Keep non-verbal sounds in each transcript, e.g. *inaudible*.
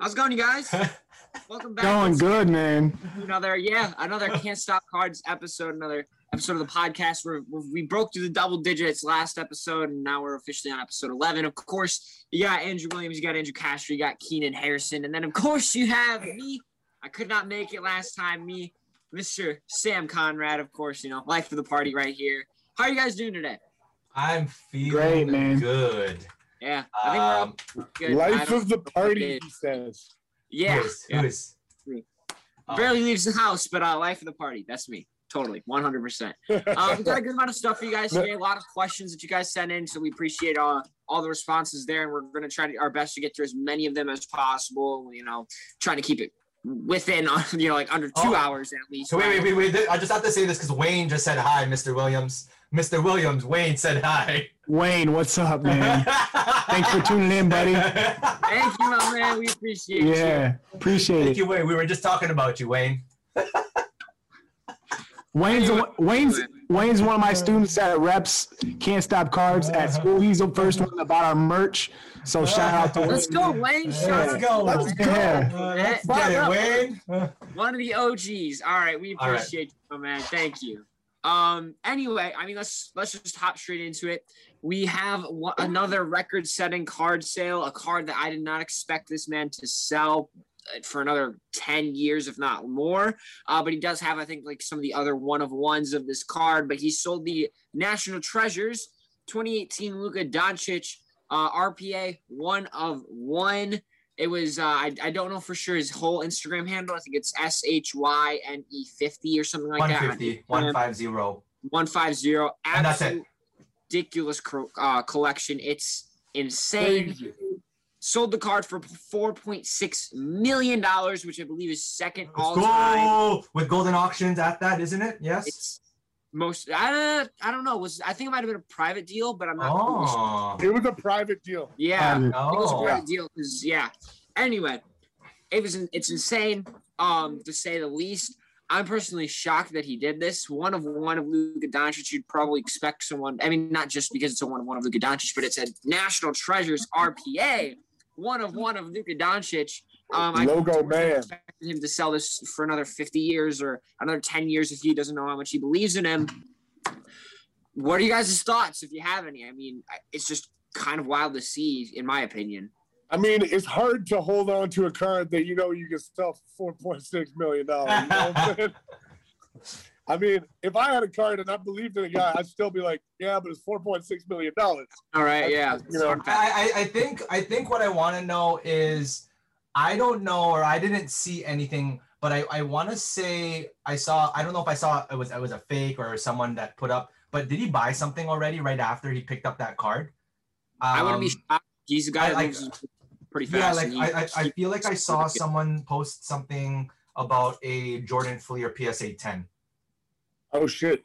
How's it going, you guys? *laughs* Welcome back. Going Let's good, man. Another, yeah, another *laughs* Can't Stop Cards episode, another episode of the podcast where where we broke through the double digits last episode, and now we're officially on episode 11. Of course, you got Andrew Williams, you got Andrew Castro, you got Keenan Harrison, and then, of course, you have me. I could not make it last time. Me, Mr. Sam Conrad, of course, you know, life of the party right here. How are you guys doing today? I'm feeling Great, man. good. Yeah, I think we're all Um, good. Life of the party, it. he says. Yeah, who is, yeah. who is? Um, barely leaves the house, but uh, life of the party. That's me. Totally, 100%. *laughs* Um, we got a good amount of stuff for you guys today. A lot of questions that you guys sent in, so we appreciate all, all the responses there, and we're going to try to, our best to get through as many of them as possible. You know, trying to keep it within, *laughs* you know, like under two Oh. hours at least. So wait, wait, wait, wait. I just have to say this because Wayne just said hi, Mr. Williams. Mr. Williams, Wayne said hi. Wayne, what's up, man? Thanks for tuning in, buddy. Thank you, my man. We appreciate you. Yeah, appreciate it. Thank it. you, Wayne. We were just talking about you, Wayne. Wayne's Wayne's Wayne's one of my students at Reps Can't Stop Cards at school. He's the first one about our merch. So shout out to Wayne. Let's Wayne. go, Wayne. Shout Yeah. out go. Let's go. Yeah. Uh, let's get it. Wayne. One of the OGs. All right, we All right. appreciate you, my man. Thank you. Um. Anyway, I mean, let's let's just hop straight into it. We have another record-setting card sale, a card that I did not expect this man to sell uh, for another ten years, if not more. Uh, but he does have, I think, like some of the other one of ones of this card. But he sold the National Treasures 2018 Luka Doncic uh, RPA one of one. It was uh, I, I don't know for sure his whole Instagram handle. I think it's S H Y N E fifty or something like that. 150, 150. One five zero. And that's it. Ridiculous cro- uh, collection. It's insane. Sold the card for four point six million dollars, which I believe is second all time. with Goldin Auctions at that, isn't it? Yes. It's most I, I don't know. Was I think it might have been a private deal, but I'm not. oh. It was a private deal. Yeah. It was a private deal because yeah. Anyway, it was it's insane, um, to say the least. I'm personally shocked that he did this. One of one of Luka Doncic. You'd probably expect someone. I mean, not just because it's a one of one of Luka Doncic, but it's a National Treasures RPA. One of one of Luka Doncic. Um, I Logo man. expected him to sell this for another 50 years or another 10 years if he doesn't know how much he believes in him. What are you guys' thoughts, if you have any? I mean, it's just kind of wild to see, in my opinion. I mean, it's hard to hold on to a card that you know you can sell for $4.6 million. You know what I'm saying? *laughs* I mean, if I had a card and I believed in a guy, I'd still be like, yeah, but it's $4.6 million. All right, yeah. You know, I, I I think I think what I want to know is I don't know or I didn't see anything, but I, I want to say I saw I don't know if I saw it was it was a fake or someone that put up, but did he buy something already right after he picked up that card? I wouldn't be Um, shocked. He's a guy I that like- moves pretty fast Yeah, like I, I, I feel like I saw someone post something about a Jordan Fleer PSA 10. oh, shit.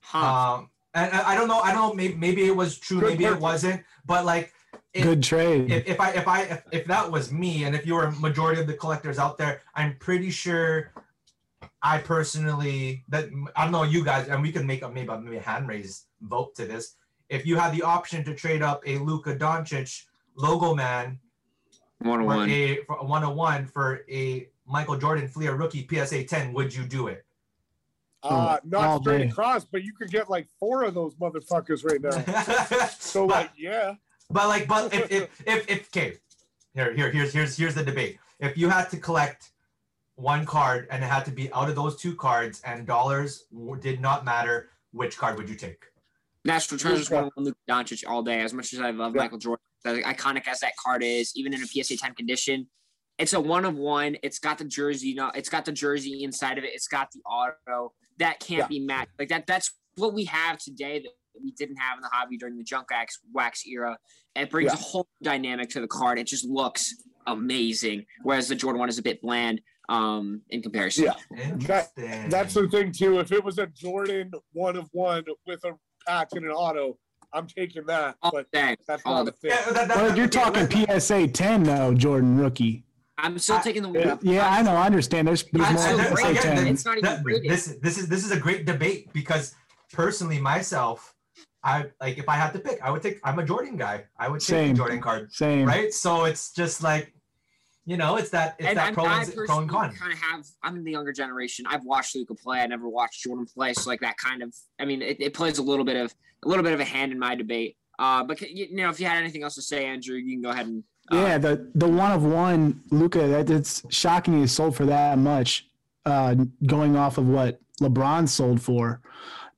huh. Um, and I, I don't know, I don't know, maybe, maybe it was true, Good maybe it wasn't, but like if, Good trade. if, if I if I if, if that was me and if you were a majority of the collectors out there, I'm pretty sure I personally that I don't know you guys and we can make a maybe maybe a hand raise vote to this. If you had the option to trade up a Luka Doncic logo man one on for a for 101 for a Michael Jordan Fleer rookie PSA 10, would you do it? Uh, All not straight day. across, but you could get like four of those motherfuckers right now. *laughs* So, But- like, yeah. But like, but if if *laughs* if, if okay, here here here's here's here's the debate. If you had to collect one card and it had to be out of those two cards and dollars did not matter, which card would you take? National Treasures Luka. one Luka Doncic all day. As much as I love Yeah. Michael Jordan, as iconic as that card is, even in a PSA 10 condition, it's a one of one. It's got the jersey, you know, it's got the jersey inside of it. It's got the auto. That can't Yeah. be matched. Like that. That's what we have today that we didn't have in the hobby during the junk wax wax era. It brings Yeah. a whole dynamic to the card. It just looks amazing. Whereas the Jordan one is a bit bland um, in comparison. Yeah. Interesting. That's the thing, too. If it was a Jordan one of one with a patch and an auto, I'm taking that. All But day. that's all not a thing. Yeah, that- that- Well, you're talking let- PSA 10 though, Jordan rookie. I'm still I- taking the yeah. Yeah, I know. I understand. There's, there's more I- than PSA again, 10. It's not even that- this this is this is a great debate because personally myself, I like if I had to pick, I would take. I'm a Jordan guy. I would take Same. the Jordan card, Same. right? So it's just like You know, it's that it's and that I'm, pro I and, pro and con. kind of have. I'm in the younger generation. I've watched Luka play. I never watched Jordan play. So like that kind of. I mean, it, it plays a little bit of a little bit of a hand in my debate. Uh, but you know, if you had anything else to say, Andrew, you can go ahead and. Uh, Yeah, the the one of one Luka. That it's shocking he sold for that much. Uh, going off of what LeBron sold for.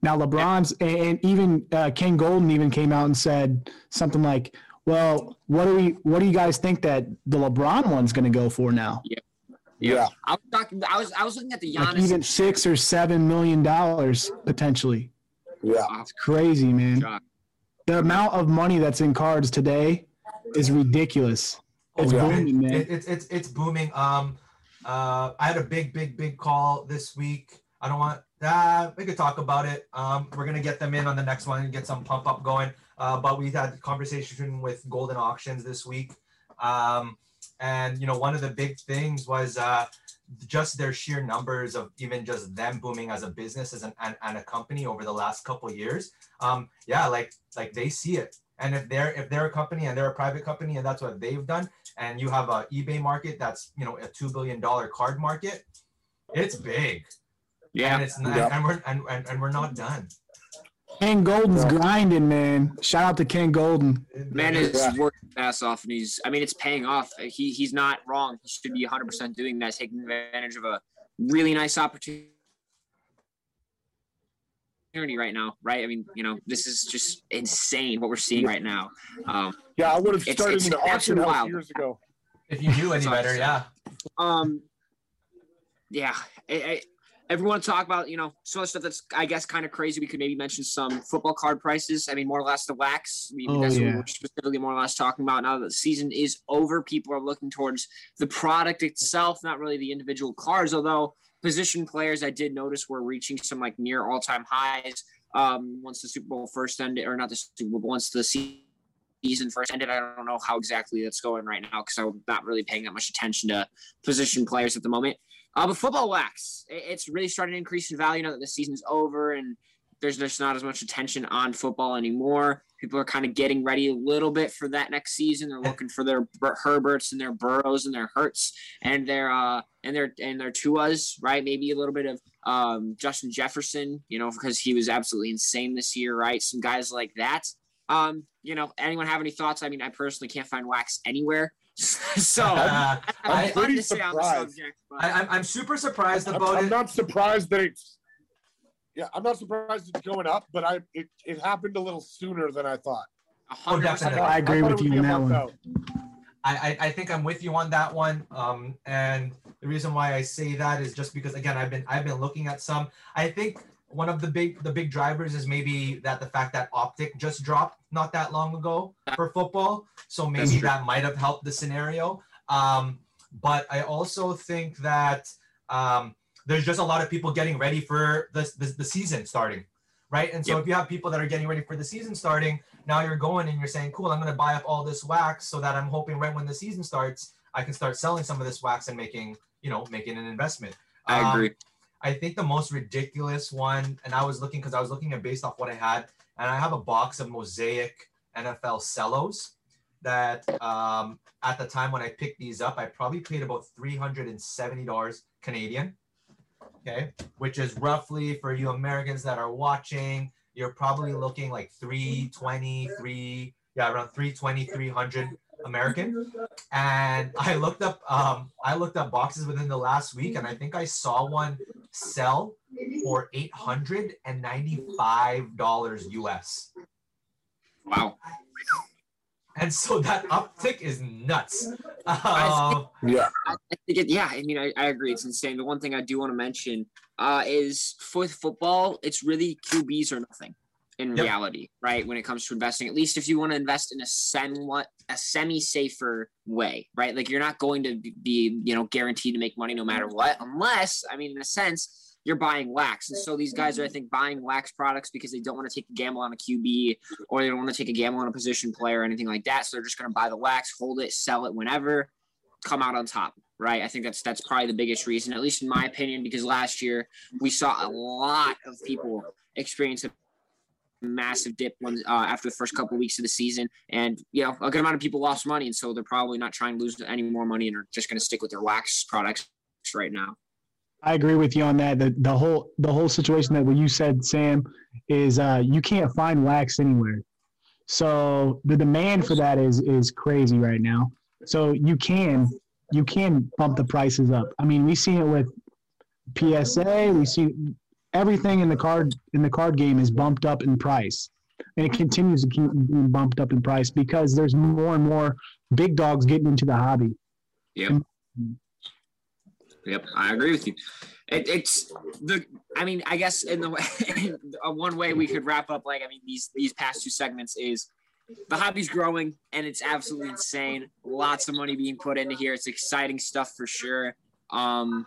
Now LeBron's and even uh, Ken Goldin even came out and said something like, "Well, what do we? What do you guys think that the LeBron one's going to go for now? Yeah. yeah. I was talking. I was. I was looking at the Like even six or seven million dollars potentially. Yeah. It's crazy, man. The amount of money that's in cards today is ridiculous. It's Oh, yeah. booming, man. It, it's it's it's booming. Um, uh, I had a big, big, big call this week. I don't want. Uh, we could talk about it. Um, we're gonna get them in on the next one and get some pump up going. Uh, but we had conversation with Goldin Auctions this week. Um, and you know, one of the big things was uh, just their sheer numbers of even just them booming as a business as an and, and a company over the last couple years. Um, yeah, like like they see it. And if they're if they're a company and they're a private company and that's what they've done, and you have a eBay market that's you know a two billion dollar card market, it's big. And Yeah. it's not, Yeah. and we're and, and, and we're not done. Ken Goldin's Yeah. grinding, man. Shout out to Ken Goldin. Man is Yeah. working his ass off, and he's. I mean, it's paying off. He he's not wrong. He should be 100 percent doing that, taking advantage of a really nice opportunity right now. Right? I mean, you know, this is just insane what we're seeing right now. Um, Yeah, I would have started it's in the auction house wild. years ago. if you knew any better, yeah. um, yeah. I, I, everyone talk about you know some of the stuff that's I guess kind of crazy. We could maybe mention some football card prices. I mean, more or less the wax. Maybe Oh, that's yeah. what we're specifically more or less talking about now that the season is over. People are looking towards the product itself, not really the individual cards. Although position players, I did notice were reaching some like near all time highs. Um, once the Super Bowl first ended, or not the Super Bowl, once the season season first ended. I don't know how exactly that's going right now because I'm not really paying that much attention to position players at the moment. Uh, but football wax, it's really starting to increase in value now that the season's over and there's just not as much attention on football anymore. People are kind of getting ready a little bit for that next season. They're looking for their Herberts and their Burrows and their Hurts and their uh and their and their Tuas, right? Maybe a little bit of um Justin Jefferson, you know, because he was absolutely insane this year, right? Some guys like that. Um, you know, anyone have any thoughts? I mean, I personally can't find wax anywhere. *laughs* so Uh, I'm I- fun pretty to on the surprised. subject, I, I'm, I'm super surprised I'm, about I'm it. not surprised that it's. Yeah, I'm not surprised it's going up, but I it, it happened a little sooner than I thought. a hundred percent. definitely. I agree thought it with you on that one. out. I, I, I think I'm with you on that one. Um, and the reason why I say that is just because again I've been I've been looking at some. I think one of the big the big drivers is maybe that the fact that Optic just dropped not that long ago for football, so maybe that might have helped the scenario. Um, but I also think that um, there's just a lot of people getting ready for the, the, the season starting, right? And so Yep. if you have people that are getting ready for the season starting, now you're going and you're saying, cool, I'm going to buy up all this wax so that I'm hoping right when the season starts, I can start selling some of this wax and making, you know, making an investment. I Um, agree. I think the most ridiculous one, and I was looking because I was looking at based off what I had, and I have a box of Mosaic NFL cellos that um, at the time when I picked these up, I probably paid about $370 Canadian. Okay, which is roughly for you Americans that are watching, you're probably looking like 320, 3, yeah, around 320, 300 American. And I looked up um I looked up boxes within the last week and I think I saw one sell for $895 US. Wow. And so that uptick is nuts. Um, Yeah, I think it, yeah, I mean, I, I agree. It's insane. The one thing I do want to mention uh, is with football, it's really QBs or nothing in Yep. reality, right? When it comes to investing, at least if you want to invest in a somewhat a semi-safer way, right? Like you're not going to be, you know, guaranteed to make money no matter what, unless, I mean, in a sense, you're buying wax. And so these guys are, I think, buying wax products because they don't want to take a gamble on a QB or they don't want to take a gamble on a position player or anything like that. So they're just going to buy the wax, hold it, sell it whenever, come out on top, right? I think that's that's probably the biggest reason, at least in my opinion, because last year we saw a lot of people experience a massive dip when, uh, after the first couple of weeks of the season, and you know a good amount of people lost money, and so they're probably not trying to lose any more money and are just going to stick with their wax products right now. I agree with you on that. The the whole the whole situation that what you said, Sam, is uh, you can't find wax anywhere. So the demand for that is is crazy right now. So you can you can bump the prices up. I mean, we've seen it with PSA. We see everything in the card in the card game is bumped up in price, and it continues to keep being bumped up in price because there's more and more big dogs getting into the hobby. Yep. Yep, I agree with you. It, it's the. I mean, I guess in the *laughs* way, in one way we could wrap up, like I mean, these these past two segments is the hobby's growing and it's absolutely insane. Lots of money being put into here. It's exciting stuff for sure. Um,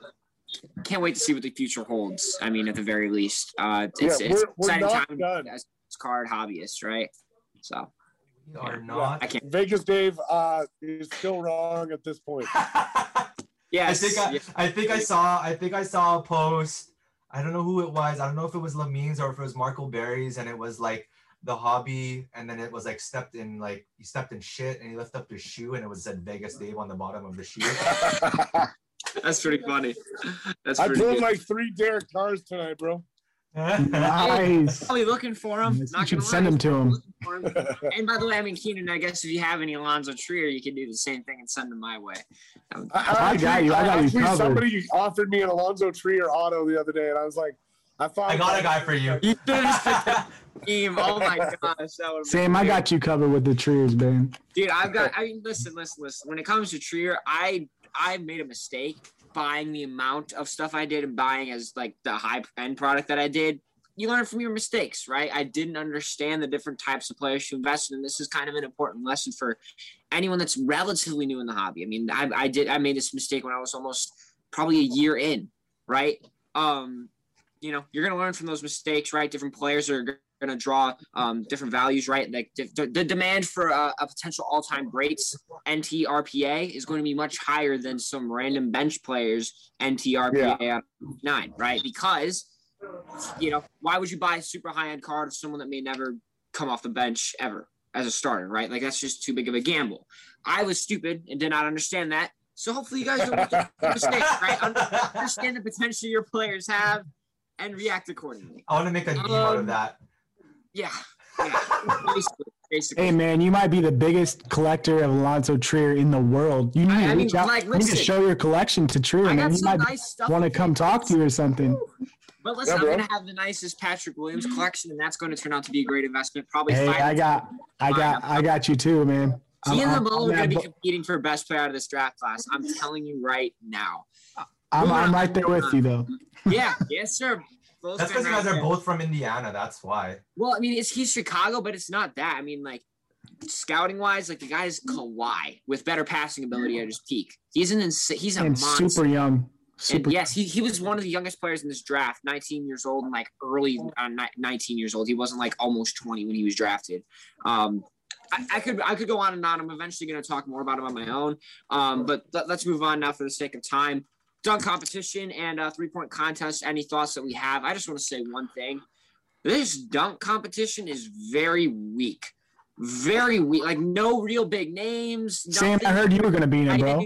can't wait to see what the future holds. I mean, at the very least, uh, it's, Yeah, it's we're- we're exciting not time done. as card hobbyists, right? So We are not. I can't. Vegas Dave uh, is still wrong at this point. *laughs* Yes, I think I, yeah. I think I saw I think I saw a post. I don't know who it was. I don't know if it was Lamines or if it was Marco Berries, and it was like the hobby, and then it was like stepped in like he stepped in shit and he lifted up his shoe and it was said Vegas Dave on the bottom of the shoe. *laughs* that's pretty funny. That's I pretty pulled good. like three Derek cars tonight, bro. Nice. Probably looking for him. You Not should send lie. him to him. Him. And by the way, I mean Keenan, I guess if you have any Alonzo Trier, you can do the same thing and send them my way. Um, I got you. I got you covered. Somebody offered me an Alonzo Trier auto the other day, and I was like, I thought I got a guy for you. You should have *laughs* team. Oh my gosh, that would Sam, I got you covered with the Triers, man. dude. I've got. I mean, listen, listen, listen. When it comes to Trier, I I made a mistake buying the amount of stuff I did and buying as like the high end product that I did. You learn from your mistakes, right? I didn't understand the different types of players to invest in. And this is kind of an important lesson for anyone that's relatively new in the hobby. I mean, I, I did I made this mistake when I was almost probably a year in, right? Um, you know, you're gonna learn from those mistakes, right? Different players are going to draw um, different values, right? Like the, demand for a, a potential all-time greats NTRPA is going to be much higher than some random bench players NTRPA at nine, right? Because you know, why would you buy a super high-end card of someone that may never come off the bench ever as a starter, right? Like that's just too big of a gamble. I was stupid and did not understand that. So hopefully you guys don't make *laughs* the mistake, right? Understand the potential your players have and react accordingly. I want to make a meme out Um, of that. Yeah. yeah. Basically, basically. Hey, man, you might be the biggest collector of Alonzo Trier in the world. You need I- to I mean, out. like, you need to show your collection to Trier, I man. got He some might nice stuff. want to come talk to you or something. But listen, Yeah, I'm gonna have the nicest Patrick Williams collection, and that's going to turn out to be a great investment. Probably Hey, five. I got, I got, I got you too, man. he and I'm, LaMelo are going to be competing for best player out of this draft class. I'm telling you right now. I'm, I'm right there with you, though. Yeah, yes, sir. Both That's because you guys are there. both from Indiana. That's why. Well, I mean, it's he's Chicago, but it's not that. I mean, like scouting wise, like the guy's Kawhi with better passing ability at his peak. He's an ins- he's a And monster. super young. And yes, he, he was one of the youngest players in this draft, 19 years old and like early uh, 19 years old. He wasn't like almost 20 when he was drafted. Um, I, I could I could go on and on. I'm eventually going to talk more about him on my own. Um, but let, us move on now for the sake of time. Dunk competition and uh, three point contest. Any thoughts that we have? I just want to say one thing. This dunk competition is very weak, very weak. Like no real big names. Sam, I heard you were going to be in it, bro.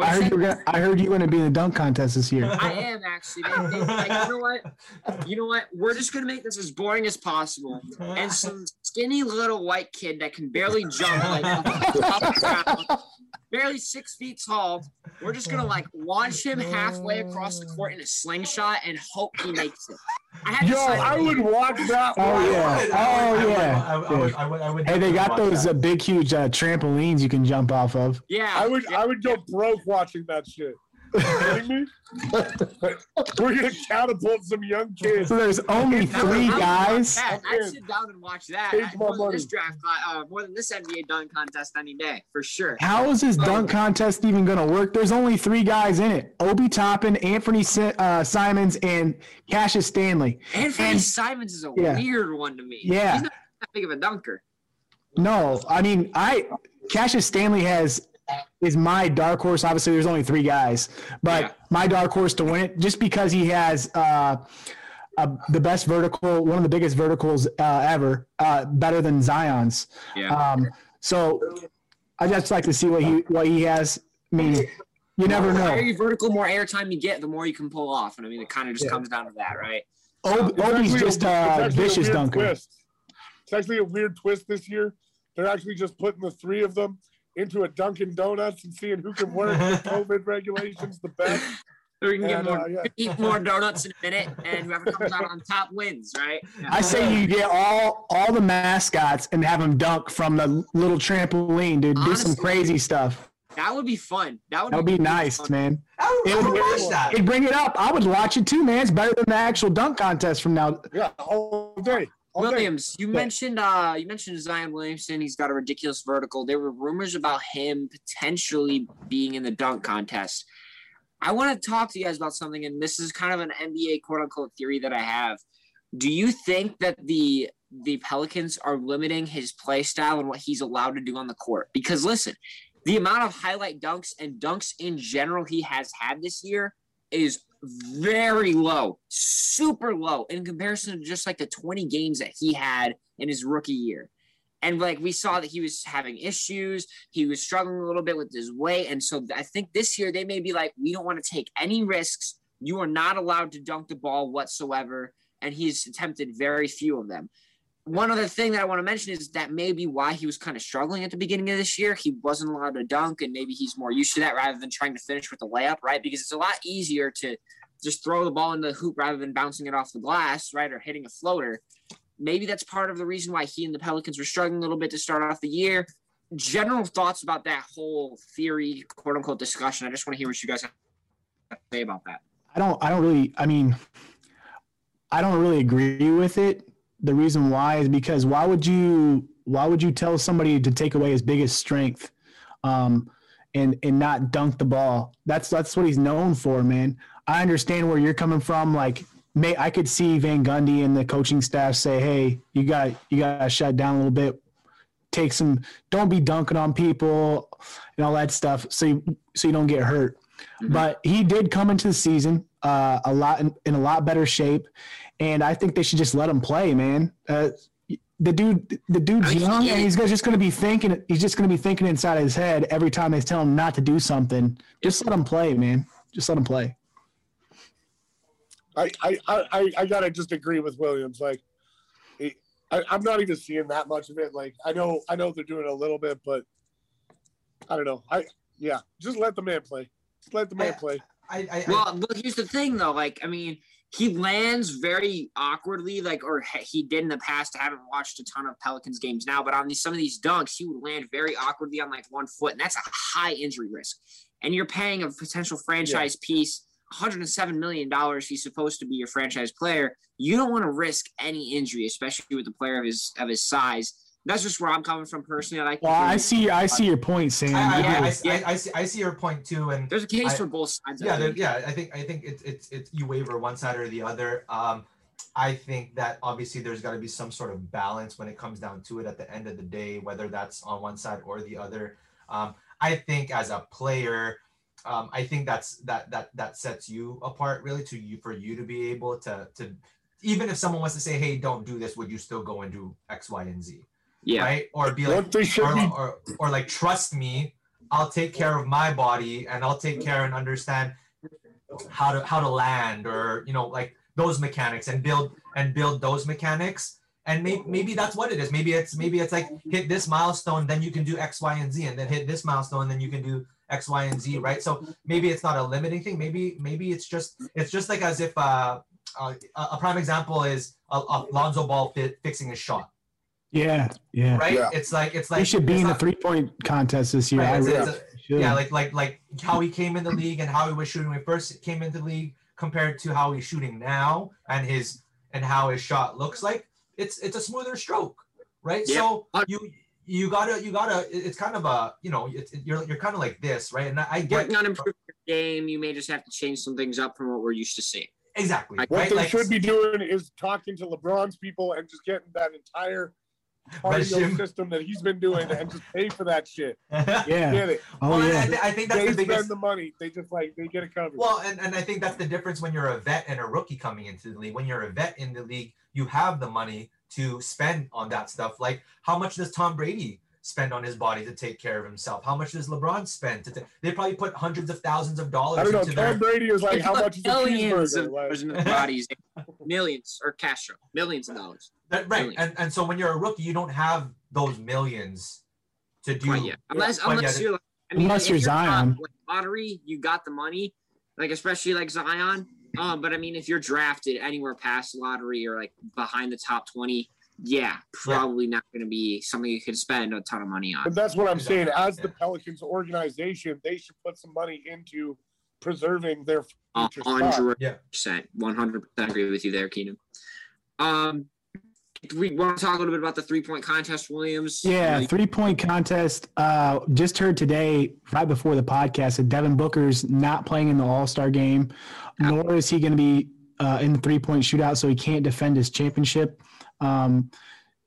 I heard you were gonna, I heard you were going to be in the dunk contest this year. I am actually. They- they- like, you know what? You know what? We're just gonna make this as boring as possible. And some skinny little white kid that can barely jump, like off the ground, barely six feet tall. We're just gonna like launch him halfway across the court in a slingshot and hope he makes it. I had Yo, say- I would watch that. Oh, one. yeah. Oh, yeah. Hey, they got those uh, big, huge uh, trampolines you can jump off of. yeah. I would yeah. I would go broke watching that shit. You kidding me? We're gonna catapult some young kids. So there's only Now, three I would watch guys. that. I'd sit down and watch that. Take I- more than money. this draft, uh, more than this NBA dunk contest any day for sure. How is this dunk contest even going to work? There's only three guys in it: Obi Toppin, Anthony Si- uh, Simons, and Cassius Stanley. Anthony And- Simons is a Yeah. weird one to me. Yeah. He's not that big of a dunker. No, I mean, I Cassius Stanley has is my dark horse. Obviously, there's only three guys, but Yeah. my dark horse to win it just because he has uh, uh, the best vertical, one of the biggest verticals uh, ever, uh, better than Zion's. Yeah. Um, so I just like to see what he what he has. I mean, you never The higher know. you vertical, more airtime you get, the more you can pull off. And I mean, it kind of just Yeah. comes down to that, right? Ob- It's Obi's just a actually a vicious weird dunker. Twist. It's actually a weird twist this year. They're actually just putting the three of them into a Dunkin' Donuts and seeing who can work the *laughs* COVID regulations the best. Or you can get more, uh, yeah. eat more donuts in a minute, and whoever comes out on top wins, right? I say you get all all the mascots and have them dunk from the little trampoline, dude. Do some crazy stuff. that would be fun. That would, That would be really nice, fun. man. I would, It I would would watch that. It'd bring it up. I would watch it too, man. It's better than the actual dunk contest from now. Yeah, all day. Williams, you mentioned uh you mentioned Zion Williamson. He's got a ridiculous vertical. There were rumors about him potentially being in the dunk contest. I want to talk to you guys about something, and this is kind of an NBA quote unquote theory that I have. Do you think that the the Pelicans are limiting his play style and what he's allowed to do on the court? Because listen, the amount of highlight dunks and dunks in general he has had this year is very low, super low in comparison to just like the 20 games that he had in his rookie year. And like we saw that he was having issues, he was struggling a little bit with his weight. And so I think this year they may be like, we don't want to take any risks. You are not allowed to dunk the ball whatsoever. And he's attempted very few of them. One other thing that I want to mention is that maybe why he was kind of struggling at the beginning of this year. He wasn't allowed to dunk, and maybe he's more used to that rather than trying to finish with a layup, right? Because it's a lot easier to just throw the ball in the hoop rather than bouncing it off the glass, right, or hitting a floater. Maybe that's part of the reason why he and the Pelicans were struggling a little bit to start off the year. General thoughts about that whole theory, quote unquote, discussion. I just want to hear what you guys have to say about that. I don't. I don't really. I mean, I don't really agree with it. The reason why is because why would you? Why would you tell somebody to take away his biggest strength, um, and and not dunk the ball? That's that's what he's known for, man. I understand where you're coming from. Like, may I could see Van Gundy and the coaching staff say, "Hey, you got you got to shut down a little bit. Take some. Don't be dunking on people and all that stuff. So you, so you don't get hurt." Mhm. But he did come into the season uh, a lot in, in a lot better shape, and I think they should just let him play, man. Uh, the dude, the dude's young, and he's just going to be thinking. He's just going to be thinking inside his head every time they tell him not to do something. Just let him play, man. Just let him play. I, I, I, I gotta just agree with Williams. Like, he, I, I'm not even seeing that much of it. Like, I know, I know they're doing a little bit, but I don't know. I, yeah, just let the man play. Just let the man I- play. I, I, I, Well, look, here's the thing, though. Like, I mean, he lands very awkwardly, like, or he- did in the past. I haven't watched a ton of Pelicans games now, but on these some of these dunks, he would land very awkwardly on like one foot, and that's a high injury risk. And you're paying a potential franchise piece 107 million dollars. He's supposed to be your franchise player. You don't want to risk any injury, especially with a player of his of his size. That's just where I'm coming from personally. I like. Well, I see. I see your point, Sam. I, I, Yeah, I, yeah. I, I, see, I see your point too, and There's a case I- for both sides. I yeah, there, yeah. I think I think it's it's it's you waver one side or the other. Um, I think that obviously there's got to be some sort of balance when it comes down to it. At the end of the day, whether that's on one side or the other. Um, I think as a player, um, I think that's that that that sets you apart really to you for you to be able to to even if someone wants to say, hey, don't do this, would you still go and do X, Y, and Z? Yeah. Right? Or be like, What they should or, or, or like trust me i'll take care of my body and i'll take care and understand how to how to land or you know like those mechanics and build and build those mechanics. And maybe maybe that's what it is. Maybe it's maybe it's like hit this milestone then you can do x y and z and then hit this milestone then you can do x y and z right? So maybe it's not a limiting thing. Maybe maybe it's just it's just like as if uh, uh a a prime example is uh, uh, Lonzo Ball fit, fixing his shot, Yeah, yeah. right? Yeah. It's like it's like He should be it's in the not- three point contest this year. Right, it's- it's a- yeah, like like like how he came in the league and how he was shooting when he first came into the league compared to how he's shooting now and his and how his shot looks like. It's it's a smoother stroke, right? Yeah. So you you gotta you gotta it's kind of a you know it's you're you're kind of like this, right? And I, I get working on improving your game, you may just have to change some things up from what we're used to seeing. exactly What What right. they Like, should be doing is talking to LeBron's people and just getting that entire cardio Regime. system that he's been doing and just pay for that shit. *laughs* Yeah. Get it? Oh well, and I, yeah. I think that's They the spend the money. They just like they get it covered. Well, and, and I think that's the difference when you're a vet and a rookie coming into the league. When you're a vet in the league, you have the money to spend on that stuff. Like, how much does Tom Brady spend on his body to take care of himself? How much does LeBron spend to? ta- they probably put hundreds of thousands of dollars I don't know. into Tom their. Brady is like how much is a millions of? Like, dollars in the bodies, millions or Castro, millions of dollars. That- right, Really. and and so when you're a rookie, you don't have those millions to do. Quite yet. Unless, Quite unless yet. you're, like, I mean, Unless if you're top, Zion. like, lottery, you got the money, like especially like Zion. Um, but I mean, if you're drafted anywhere past lottery or like behind the top twenty, yeah, probably not going to be something you could spend a ton of money on. But that's what I'm saying. As the Pelicans organization, they should put some money into preserving their future hundred percent, one hundred percent agree with you there, Keenan. Um, we want to talk a little bit about the three point contest, Williams. Yeah, three point contest. Uh, just heard today, right before the podcast, that Devin Booker's not playing in the All Star game, nor is he going to be uh, in the three point shootout, so he can't defend his championship. Um,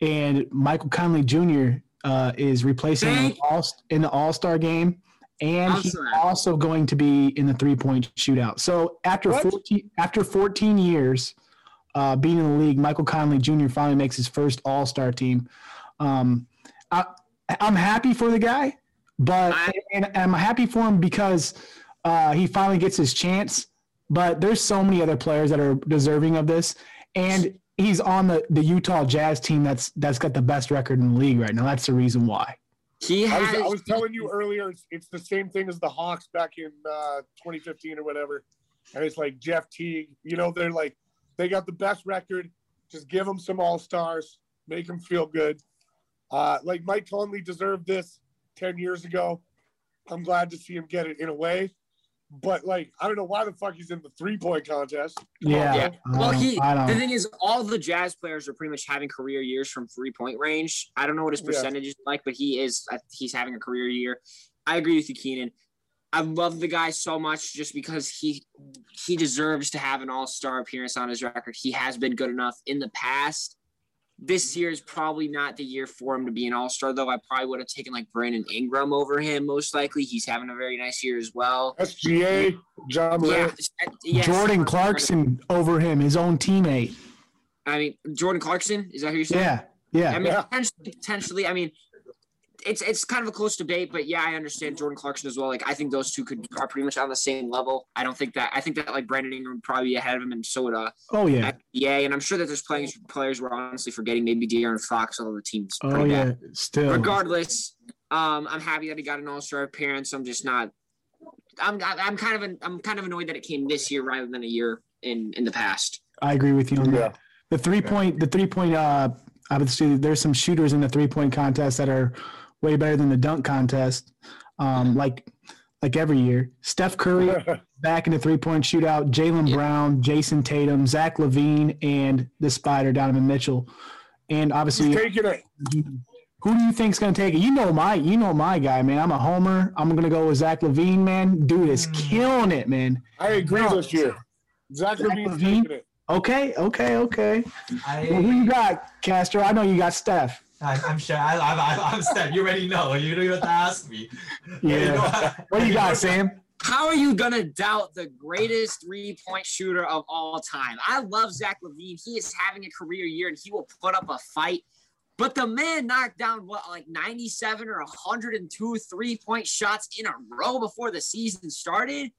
and Michael Conley Jr. Uh, is replacing the All in the All Star game, and he's Also going to be in the three point shootout. So after What? fourteen after fourteen years uh, being in the league, Michael Conley Jr. finally makes his first All Star team. Um, I, I'm happy for the guy, but I- and, and I'm happy for him because uh, he finally gets his chance. But there's so many other players that are deserving of this, and he's on the, the Utah Jazz team that's that's got the best record in the league right now. That's the reason why. he I was, has. I was telling you earlier, it's, it's the same thing as the Hawks back in uh, 2015 or whatever. And it's like Jeff Teague, you know, they're like, they got the best record. Just give them some All Stars, make them feel good. Uh, like Mike Conley deserved this 10 years ago. I'm glad to see him get it in a way. But like, I don't know why the fuck he's in the three point contest. Yeah. Yeah. Well, he the thing is, all the Jazz players are pretty much having career years from three point range. I don't know what his Yeah. is like, but he is uh, he's having a career year. I agree with you, Keenan. I love the guy so much just because he he deserves to have an All Star appearance on his record. He has been good enough in the past. This year is probably not the year for him to be an All Star, though. I probably would have taken like Brandon Ingram over him. Most likely, he's having a very nice year as well. SGA, John Yeah, uh, yes. Jordan Clarkson over him, his own teammate. I mean, Jordan Clarkson. Is that who you're saying? Yeah, yeah. I mean, Yeah. potentially, potentially. I mean, it's it's kind of a close debate, but yeah, I understand Jordan Clarkson as well. Like, I think those two could are pretty much on the same level. I don't think that. I think that like Brandon Ingram would probably be ahead of him, and so would uh, Oh yeah. yeah. And I'm sure that there's players players we're honestly forgetting. Maybe De'Aaron Fox, although the team's Oh pretty yeah. bad. Still. Regardless, um, I'm happy that he got an All Star appearance. I'm just not. I'm I'm kind of an, I'm kind of annoyed that it came this year rather than a year in in the past. I agree with you on Yeah. that. The three point, the three point. Uh, obviously, there's some shooters in the three point contest that are way better than the dunk contest. Um, like like every year, Steph Curry *laughs* back in the three point shootout. Jalen Yeah. Brown, Jayson Tatum, Zach LaVine, and the Spider Donovan Mitchell. And obviously, He's taking it. who do you think's going to take it? You know my, you know my guy, man. I'm a homer. I'm going to go with Zach LaVine, man. Dude is Mm. killing it, man. I agree this year. Zach Zach LaVine's LaVine? taking it. Okay, okay, okay. I, Well, who you got, Castro? I know you got Steph. I'm, I'm sure. I, I, I, I'm Steph. You already know. You don't even have to ask me. Yeah. You know, What do you got, Sam? How are you gonna doubt the greatest three point shooter of all time? I love Zach LaVine. He is having a career year and he will put up a fight. But the man knocked down what, like 97 or 102 three point shots in a row before the season started.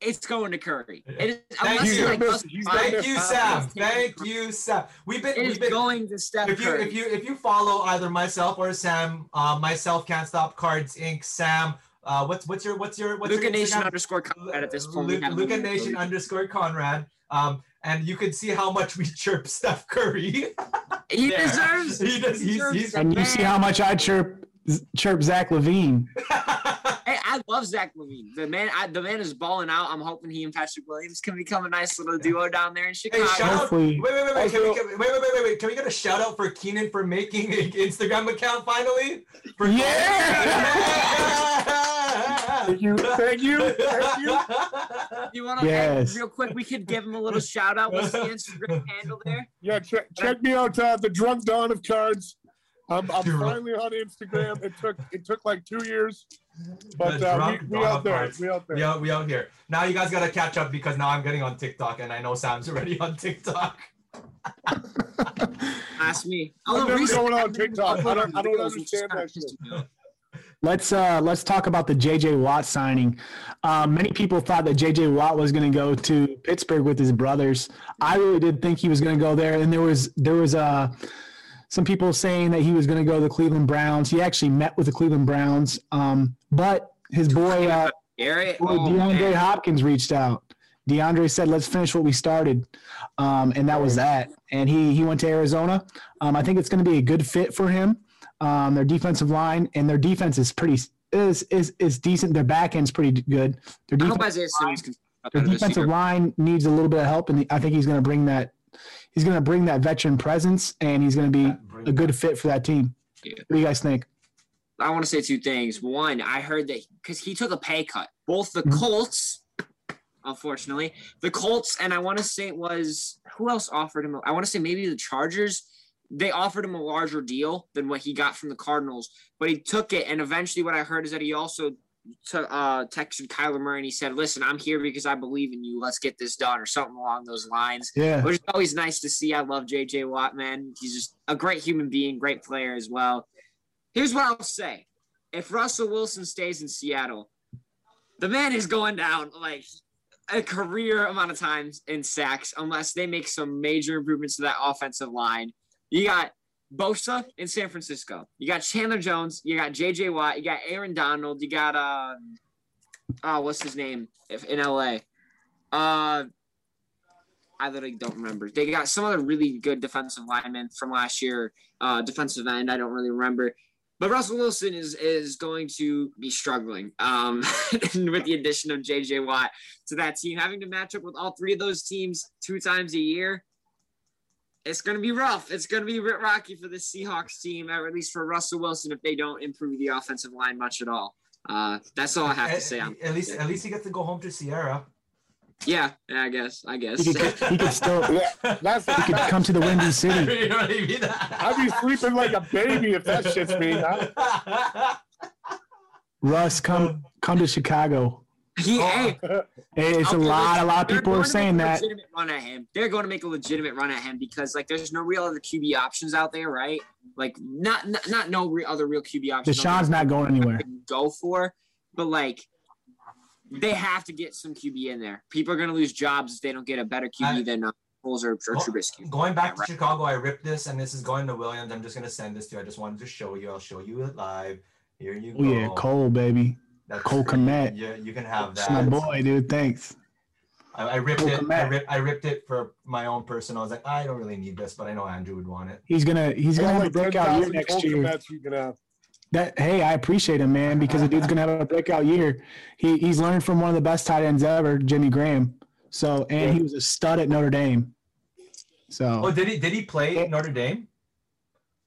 It's going to Curry. It is, Thank unless you. like, He's does gonna five Thank you, fouls, Sam. Thank you, Sam. We've been, It is we've been going to Steph if you Curry. if you if you follow either myself or Sam, uh, myself can't stop cards Inc. Sam, uh, what's what's your what's your what's Luka your Nation underscore Conrad at this point. we Lu- have Luka him. Nation underscore Conrad. Um, and you can see how much we chirp Steph Curry. He there. *laughs* deserves. He does. He's, deserves he's, the And you see how much I chirp chirp Zach LaVine. *laughs* Hey, I love Zach LaVine. The man, I, the man is balling out. I'm hoping he and Patrick Williams can become a nice little duo down there in Chicago. shout out- Wait, wait, wait, wait. Can we, Also- can, wait, wait, wait, wait, wait. Can we get a shout out for Keenan for making an Instagram account finally? For Yeah! Thank you. Thank you. Thank you. *laughs* you want to Yes. real quick? We could give him a little shout out. What's the Instagram *laughs* handle there? Yeah, check, check me out. Uh, the Drunk Dawn of Cards. I'm, I'm finally on Instagram. It took it took like two years, but uh, drunk we, we dog out there. parts. We out there. We out, we out here. Now you guys gotta catch up because now I'm getting on TikTok and I know Sam's *laughs* already on TikTok. *laughs* Ask me. I'm Although never recently going on TikTok. I don't- I don't videos, which is understand that shit. pissing me off. Let's uh let's talk about the JJ Watt signing. Um, many people thought that JJ Watt was going to go to Pittsburgh with his brothers. I really did think he was going to go there, and there was there was uh some people saying that he was going to go to the Cleveland Browns. He actually met with the Cleveland Browns, um, but his boy uh, Garrett, boy oh, DeAndre man. Hopkins reached out. DeAndre said, "Let's finish what we started," um, and that was that. And he he went to Arizona. Um, I think it's going to be a good fit for him. Um, their defensive line and their defense is pretty is is is decent. Their back end's pretty good. Their I hope defense, Isaiah Simmons can step their out of this defensive line needs a little bit of help, and I think he's going to bring that. He's going to bring that veteran presence, and he's going to be a good fit for that team. Yeah. What do you guys think? I want to say two things. One, I heard that because he took a pay cut. Both the Mhm. Colts, unfortunately, the Colts, and I want to say it was who else offered him? I want to say maybe the Chargers. They offered him a larger deal than what he got from the Cardinals, but he took it. And eventually, what I heard is that he also t- uh, texted Kyler Murray and he said, "Listen, I'm here because I believe in you. Let's get this done," or something along those lines Yeah, which is always nice to see. I love JJ Watt, man. He's just a great human being, great player as well. Here's what I'll say. If Russell Wilson stays in Seattle, the man is going down like a career amount of times in sacks unless they make some major improvements to that offensive line. You got Bosa in San Francisco. You got Chandler Jones. You got JJ Watt. You got Aaron Donald. You got uh, uh what's his name if in LA? Uh I literally don't remember. They got some other really good defensive linemen from last year, uh, defensive end. I don't really remember. But Russell Wilson is is going to be struggling um, *laughs* with the addition of J.J. Watt to that team. Having to match up with all three of those teams two times a year, it's going to be rough. It's going to be rocky for the Seahawks team, or at least for Russell Wilson, if they don't improve the offensive line much at all. Uh, that's all I have to At, say. on at least, at least he gets to go home to Ciara. Yeah, yeah, I guess. I guess. he could, *laughs* he could still Yeah, that's he could come to the Windy *laughs* City. you know what I mean? I'd be sleeping like a baby if that shit's me. Huh? Russ, come come to Chicago. he, Oh. hey, Hey, It's a lot. A lot of people are saying that. Run at him. They're going to make a legitimate run at him because like there's no real other QB options out there, right? Like not not, not no re- other real QB options. out Deshaun's not going anywhere. Go for, but like they have to get some QB in there. People are going to lose jobs if they don't get a better QB I- than uh, Foles or, or Go- Trubisky. Going back to Right. Chicago, I ripped this, and this is going to Williams. I'm just gonna send this to you. I just wanted to show you. I'll show you it live. Here you go. Oh go. yeah, Cole, baby. That's Cole free. Kmet. Yeah, you can have That's my boy, dude. Thanks. I, I ripped Cole it. I Kmet. ripped, I ripped it for my own personal. I was like, I don't really need this, but I know Andrew would want it. He's gonna he's gonna have a Like breakout year next Colt year. Kmets you can have. That hey, I appreciate him, man, because the dude's gonna have a breakout year. He he's learned from one of the best tight ends ever, Jimmy Graham. So and he was a stud at Notre Dame. So Oh, did he? Did he play Notre Dame?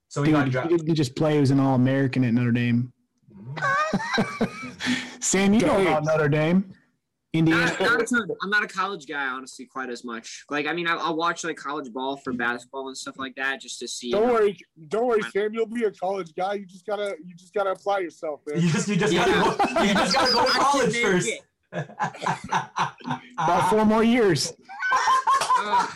So he dude, got he didn't just play; he was an All American at Notre Dame. Mm-hmm. *laughs* Sam, you know about Notre Dame, Indiana. Not, not a ton. I'm not a college guy, honestly, quite as much. Like, I mean, I'll, I'll watch like college ball for basketball and stuff like that, just to see. Don't worry, don't worry, Sam. You'll be a college guy. You just gotta, you just gotta apply yourself, man. You just, you just Yeah. gotta go. *laughs* You just gotta go to college first. About four more years. Ugh.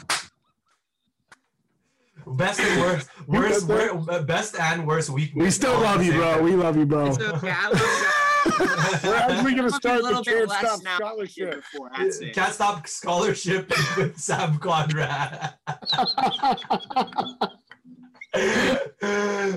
best and worst, *laughs* worst, wor- best and worst week. We still love you, bro. We love you, bro. It's okay. I love you. We're actually gonna start the Can't Stop now Scholarship. before, that's it. Can't stop scholarship *laughs* with Sam Conrad. *laughs*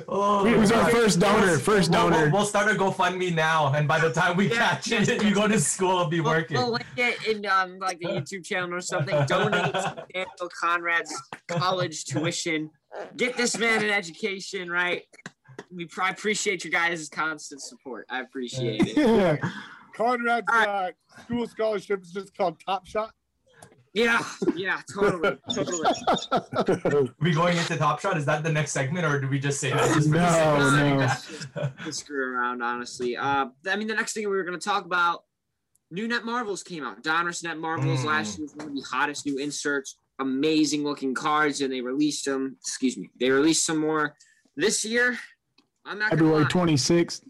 oh, Who's our God. first donor? First We'll- we'll- donor. We'll, start a GoFundMe now, and by the time we Yeah. catch it, you go to school, it'll be We'll, working. we'll link it in um, like the YouTube channel or something. *laughs* Donate to Daniel Conrad's college tuition. Get this man an education, right? We pr- I appreciate your guys' constant support. I appreciate it. Yeah. *laughs* Conrad's All uh, school scholarship is just called Top Shot. Yeah, yeah, totally, totally. *laughs* we going into Top Shot? Is that the next segment, or do we just say that? Just No, sake of saying no. that? to screw around, honestly. Uh, I mean, the next thing we were going to talk about, new Net Marvels came out. Donruss Net Marvels Mm. last year was one of the hottest new inserts. Amazing looking cards, and they released them. Excuse me, they released some more this year. I'm not February 26th.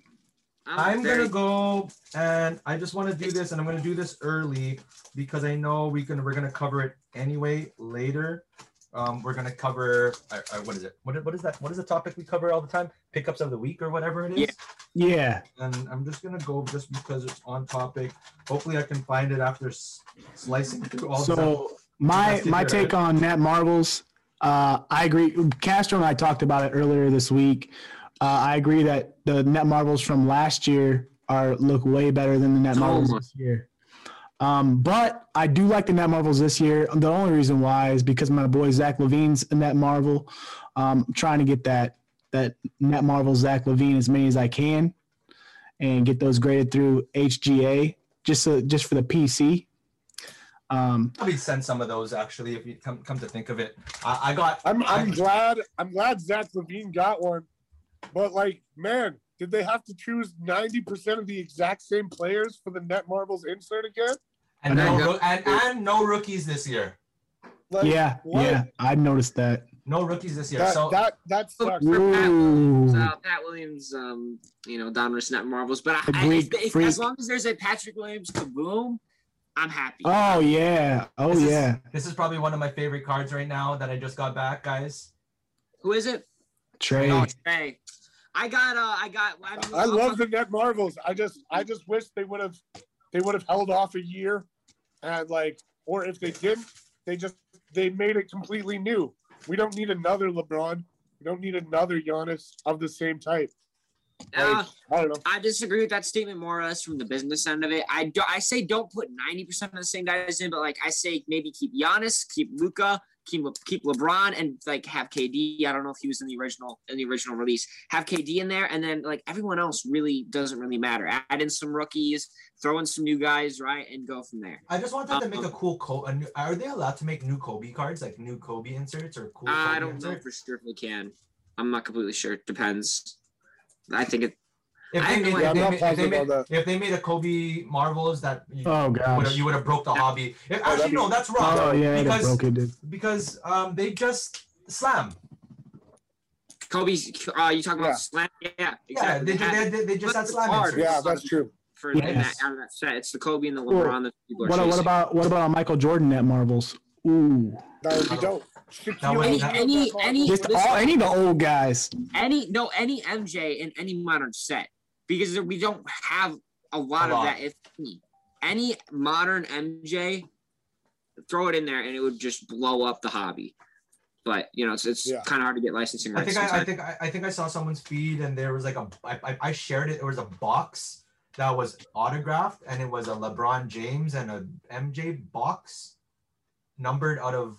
I'm very- gonna go, and I just want to do this, and I'm gonna do this early because I know we can. We're gonna cover it anyway later. Um, we're gonna cover uh, uh, what is it? What, what is that? What is the topic we cover all the time? Pickups of the week or whatever it is. Yeah. Yeah. And I'm just gonna go just because it's on topic. Hopefully, I can find it after s- slicing through all. So my my there. take on net marvels, uh, I agree. Castro and I talked about it earlier this week. Uh, I agree that the net marvels from last year are look way better than the net So marvels much. this year. Um, but I do like the net marvels this year. The only reason why is because my boy Zach LaVine's a net marvel. Um, I'm trying to get that that net marvel Zach LaVine as many as I can, and get those graded through HGA just so, just for the PC. Um, Probably send some of those actually if you come come to think of it. I, I got. I'm I'm I- glad I'm glad Zach LaVine got one, but like man, did they have to choose ninety percent of the exact same players for the net marvels insert again? and, I no, and, and no rookies this year. Like, yeah, what? yeah, I noticed that. No rookies this year. That, so that that sucks. For Pat Williams, uh, Pat Williams, um, you know, Donruss net marvels. But I, I, Greek if, if, as long as there's a Patrick Williams kaboom, I'm happy. Oh yeah, oh This is- yeah. this is probably one of my favorite cards right now that I just got back, guys. Who is it? Trey. Oh, Trey. I got. Uh, I got. I, mean, I love the net marvels. I just I just wish they would have they would have held off a year and like or if they didn't, they just they made it completely new. We don't need another LeBron. We don't need another Giannis of the same type. Uh, I don't know. I disagree with that statement more or less from the business end of it. I do, I say don't put ninety percent of the same guys in, but like I say maybe keep Giannis, keep Luka, keep keep LeBron, and like have KD. I don't know if he was in the original in the original release. Have KD in there, and then like everyone else really doesn't really matter. Add in some rookies, throw in some new guys, right, and go from there. I just wanted to make Um, a cool Kobe. Are they allowed to make new Kobe cards, like new Kobe inserts or cool? I don't know for sure if we can. I'm not completely sure. It depends. I think it. If I they, made, no if, they made, if, they made, if they made a Kobe Marvels that you, Oh would have, gosh. you would have broke the hobby. If- that'd actually, be- no, that's wrong. Oh yeah, they because broke it. Dude. because um they just slam. Kobe's. Uh, you talking Yeah. about slam? Yeah, Yeah, exactly. they, Had- they, they, they just But had slam card- Yeah, that's true. for Yes. that, out of that set. It's the Kobe and the Cool. LeBron that people are What, what about what about Michael Jordan at marvels? Ooh, That would be dope. That any any any just all any of the old guys. any no any MJ in any modern set because we don't have a lot A of lot. that. If any, any modern MJ, throw it in there and it would just blow up the hobby. But you know, it's it's Yeah. kind of hard to get licensing rights. I rights. think I, I think I, I think I saw someone's feed and there was like a I, I, I shared it. There was a box that was autographed and it was a LeBron James and a MJ box numbered out of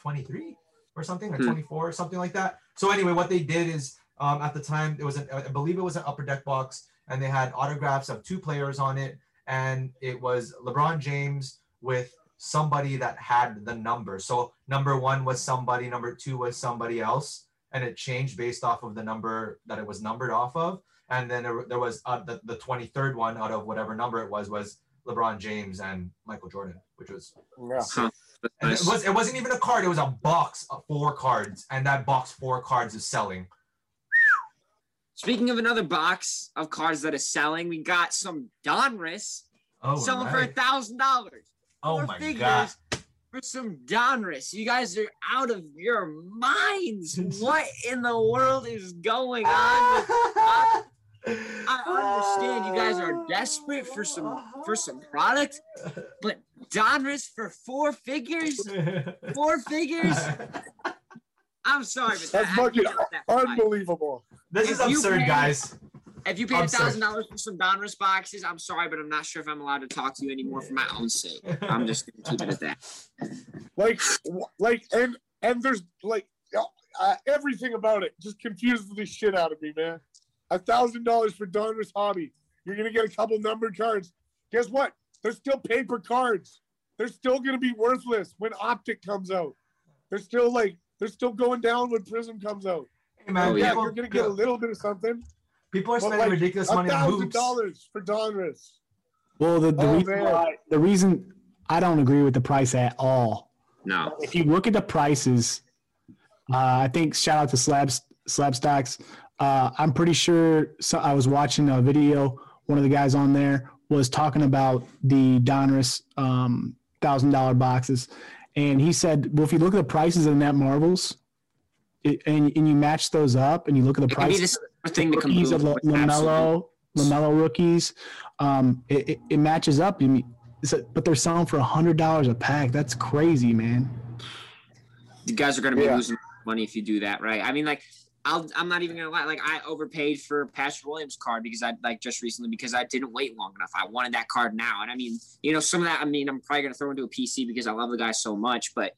23 or something or Hmm. 24 or something like that. So anyway, what they did is um, at the time it was an, I believe it was an upper deck box and they had autographs of two players on it and it was LeBron James with somebody that had the number. So number one was somebody, number two was somebody else, and it changed based off of the number that it was numbered off of. And then there, there was uh, the, the 23rd one out of whatever number it was was LeBron James and Michael Jordan, which was Yeah. Huh. Nice. it was it wasn't even a card, it was a box of four cards, and that box four cards is selling. Speaking of another box of cards that is selling, we got some Donruss Oh, selling for a thousand dollars. oh Four my god. For some Donruss. You guys are out of your minds. *laughs* What in the world is going on? with- I understand you guys are desperate for some for some product, but Donruss for four figures? *laughs* Four figures? *laughs* I'm sorry, but That's I fucking that. Unbelievable. this is If absurd, pay- guys. If you paid a thousand dollars for some Donruss boxes, I'm sorry, but I'm not sure if I'm allowed to talk to you anymore for my own sake. I'm just gonna keep it at that. *laughs* Like, like, and and there's like uh, everything about it just confuses the shit out of me, man. A thousand dollars for Donruss hobby. You're gonna get a couple numbered cards. Guess what? They're still paper cards. They're still gonna be worthless when Optic comes out. They're still like they're still going down when Prizm comes out. Hey, man, Oh, yeah, people, you're gonna get a little bit of something. people are spending like, ridiculous money on thousand hoops. dollars for Donruss. Well, the, the Oh, reason why, the reason I don't agree with the price at all. No. If you look at the prices, uh, I think shout out to Slabs Slab Stocks. Uh, I'm pretty sure. So I was watching a video. One of the guys on there was talking about the Donruss um, thousand dollar boxes, and he said, "Well, if you look at the prices of the Net Marvels, it, and and you match those up, and you look at the It could prices the thing to rookies of compete La- with. absolutely. LaMelo, LaMelo rookies, um, it, it, it matches up. You mean, a- but they're selling for hundred dollars a pack. That's crazy, man. You guys are going to be Yeah. losing money if you do that, right? I mean, like, I'll, I'm not even going to lie. Like, I overpaid for Patrick Williams card because I like just recently because I didn't wait long enough. I wanted that card now, and I mean, you know, some of that. I mean, I'm probably going to throw into a PC because I love the guy so much. But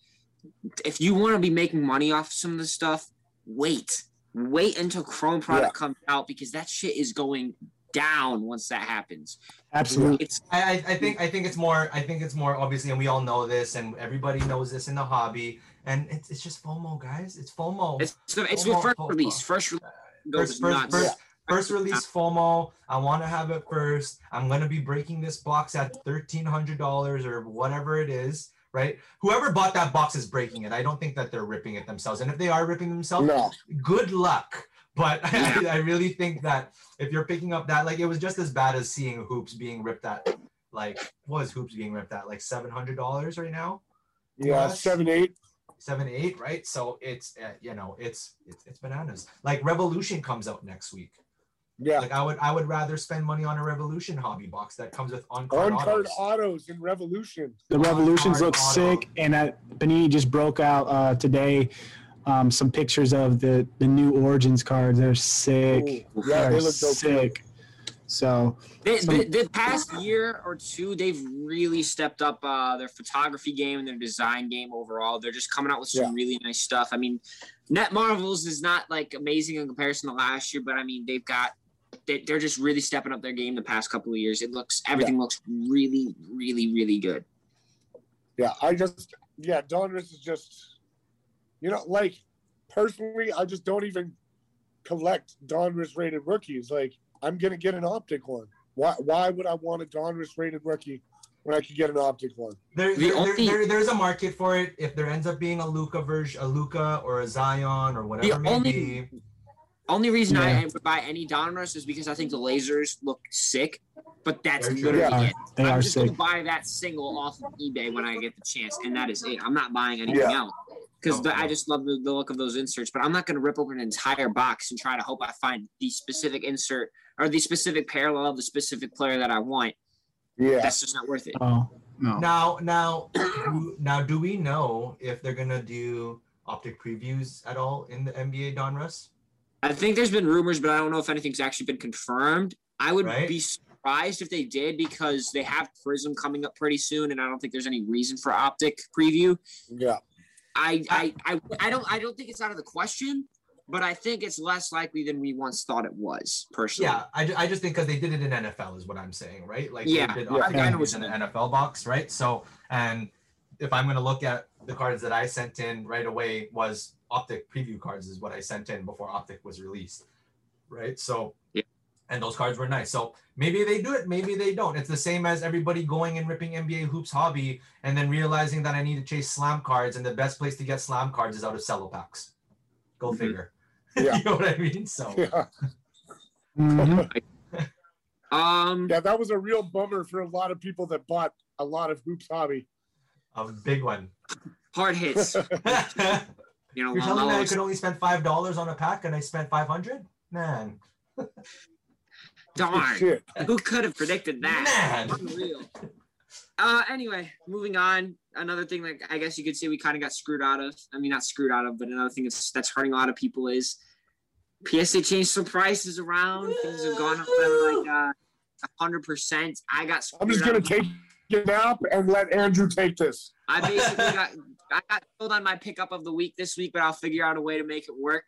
if you want to be making money off some of this stuff, wait, wait until Chrome product comes out because that shit is going down once that happens. Absolutely. It's I, I I think I think it's more I think it's more obviously, and we all know this, and everybody knows this in the hobby, and it's, it's just FOMO, guys. It's FOMO. it's it's FOMO, first FOMO. release. First release uh, goes first, first, nuts. first, first release FOMO. I want to have it first. I'm gonna be breaking this box at thirteen hundred dollars or whatever it is. Right? Whoever bought that box is breaking it. I don't think that they're ripping it themselves. And if they are ripping themselves, No. good luck. But *laughs* I, I really think that if you're picking up that, like it was just as bad as seeing hoops being ripped at, like was hoops being ripped at, like seven hundred dollars right now, Yeah, Yes. seven, eight. Seven eight, right? So it's uh, you know it's, it's it's bananas. Like Revolution comes out next week. Yeah. Like I would I would rather spend money on a Revolution hobby box that comes with on card On card autos. autos in Revolution. The Revolutions On-card look auto. sick, and uh, Panini just broke out uh, today um, some pictures of the the new Origins cards. They're sick. Ooh, yeah, They're they look dope. So Some- the, past year or two, they've really stepped up uh, their photography game and their design game overall. They're just coming out with some Yeah. really nice stuff. I mean, Net Marvels is not like amazing in comparison to last year, but I mean, they've got they, they're just really stepping up their game the past couple of years. It looks everything looks really, really, really good. Yeah, I just yeah, Donruss is just you know, like personally, I just don't even collect Donruss rated rookies. Like I'm gonna get an optic one. Why why would I want a Donruss rated rookie when I could get an optic one? There, there, there- only- there- there's a market for it. If there ends up being a Luka version, a Luka or a Zion or whatever it may only- be. Only reason Yeah. I would buy any Donruss is because I think the lasers look sick, but that's Very true. literally Yeah. it. they I'm are just gonna buy that single off of eBay when I get the chance, and that is it. I'm not buying anything else because No, I just love the, the look of those inserts. But I'm not gonna rip open an entire box and try to hope I find the specific insert or the specific parallel of the specific player that I want. Yeah. That's just not worth it. Oh no. Now, now, *coughs* now, do we know if they're gonna do optic previews at all in the NBA Donruss? I think there's been rumors, but I don't know if anything's actually been confirmed. I would Right. be surprised if they did because they have Prizm coming up pretty soon, and I don't think there's any reason for optic preview. Yeah. I, I, I, I don't I don't think it's out of the question, but I think it's less likely than we once thought it was. Personally, Yeah, I, I just think because they did it in NFL is what I'm saying, right? Like Yeah, did yeah, I know previews in the NFL box, right? So, and if I'm gonna look at the cards that I sent in right away was optic preview cards is what I sent in before optic was released, right? So, Yeah. and those cards were nice. So maybe they do it, maybe they don't. It's the same as everybody going and ripping NBA hoops hobby and then realizing that I need to chase slam cards, and the best place to get slam cards is out of cello packs. Go Mhm. figure. Yeah. *laughs* you know what I mean? So. Yeah. Mhm. *laughs* Um, Yeah, that was a real bummer for a lot of people that bought a lot of hoops hobby. A big one. hard hits. *laughs* You know, You're telling me I could only spend five dollars on a pack and I spent five hundred? Man, darn. Shit. Who could have predicted that? man. Unreal. Uh, anyway, moving on. Another thing, like I guess you could say we kind of got screwed out of. I mean, not screwed out of, but another thing that's that's hurting a lot of people is PSA changed some prices around. Things have gone up by like uh, hundred percent. I got. I'm just gonna take a nap and let Andrew take this. I basically got I got sold on my pickup of the week this week, but I'll figure out a way to make it work.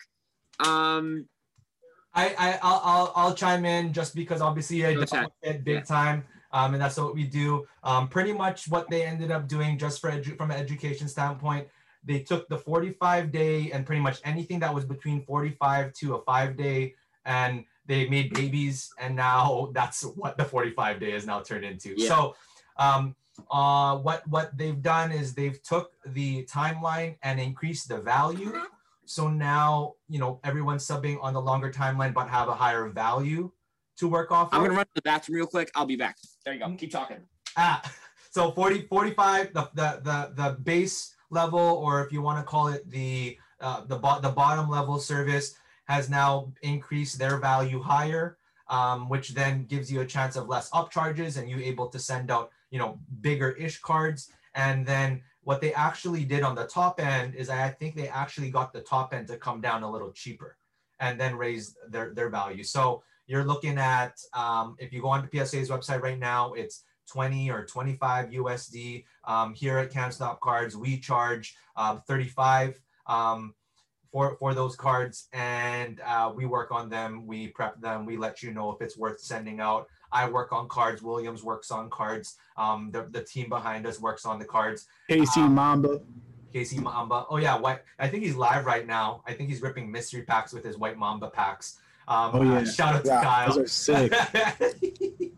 Um, I, I I'll, I'll I'll chime in just because obviously I Go dealt it big Yeah. time. Um, and that's what we do. Um, pretty much what they ended up doing, just for edu- from an education standpoint, they took the 45 day and pretty much anything that was between 45 to a five day, and they made babies, and now *laughs* that's what the 45 day is now turned into. Yeah. So, um, uh, what what they've done is they've took the timeline and increased the value. so now you know everyone's subbing on the longer timeline, but have a higher value to work off. I'm of. gonna run to the bathroom real quick. I'll be back. There you go. Keep talking. Ah, *laughs* so 40, 45, the, the, the, the base level, or if you want to call it the, uh, the, bo- the bottom level service has now increased their value higher, um, which then gives you a chance of less upcharges and you able to send out, you know, bigger ish cards. And then what they actually did on the top end is I think they actually got the top end to come down a little cheaper and then raise their, their value. So you're looking at, um, if you go onto PSA's website right now, it's 20 or 25 USD. Um, here at Can't Stop Cards, we charge um, 35 um, for, for those cards and uh, we work on them, we prep them, we let you know if it's worth sending out. I work on cards, Williams works on cards, um, the, the team behind us works on the cards. AC Um, Mamba. Casey Mamba. Oh yeah, white. I think he's live right now. I think he's ripping mystery packs with his white Mamba packs. Um, Oh, yeah. uh, shout out to Yeah, Kyle. Those are sick. *laughs*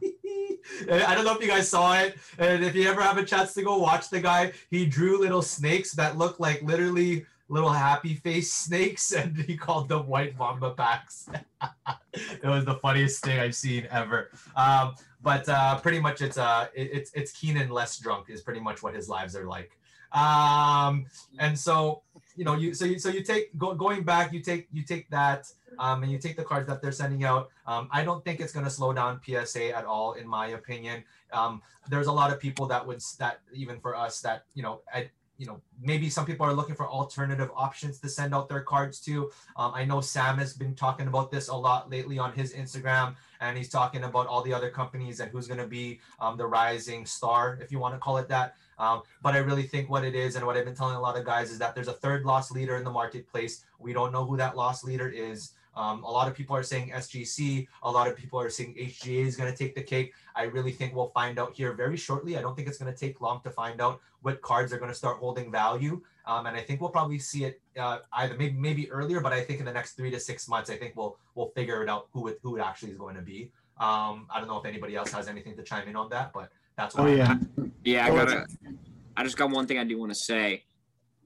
I don't know if you guys saw it, and if you ever have a chance to go watch the guy, he drew little snakes that look like literally little happy face snakes, *laughs* and he called them white mamba packs. *laughs* it was the funniest thing I've seen ever. Um, but uh, pretty much, it's uh, it, it's it's Keenan less drunk is pretty much what his lives are like. Um, and so you know you so you so you take go, going back, you take you take that um, and you take the cards that they're sending out. Um, I don't think it's going to slow down PSA at all, in my opinion. Um, there's a lot of people that would that even for us that you know I, you know maybe some people are looking for alternative options to send out their cards to. Um, I know Sam has been talking about this a lot lately on his Instagram, and he's talking about all the other companies and who's going to be um, the rising star, if you want to call it that. Um, but I really think what it is, and what I've been telling a lot of guys, is that there's a third loss leader in the marketplace. We don't know who that loss leader is. Um, a lot of people are saying SGC. A lot of people are saying HGA is going to take the cake. I really think we'll find out here very shortly. I don't think it's going to take long to find out what cards are going to start holding value. Um, and I think we'll probably see it uh, either maybe maybe earlier, but I think in the next three to six months, I think we'll we'll figure it out who it who it actually is going to be. Um, I don't know if anybody else has anything to chime in on that, but that's Oh what I- yeah. Yeah, I Oh, gotta. I just got one thing I do want to say.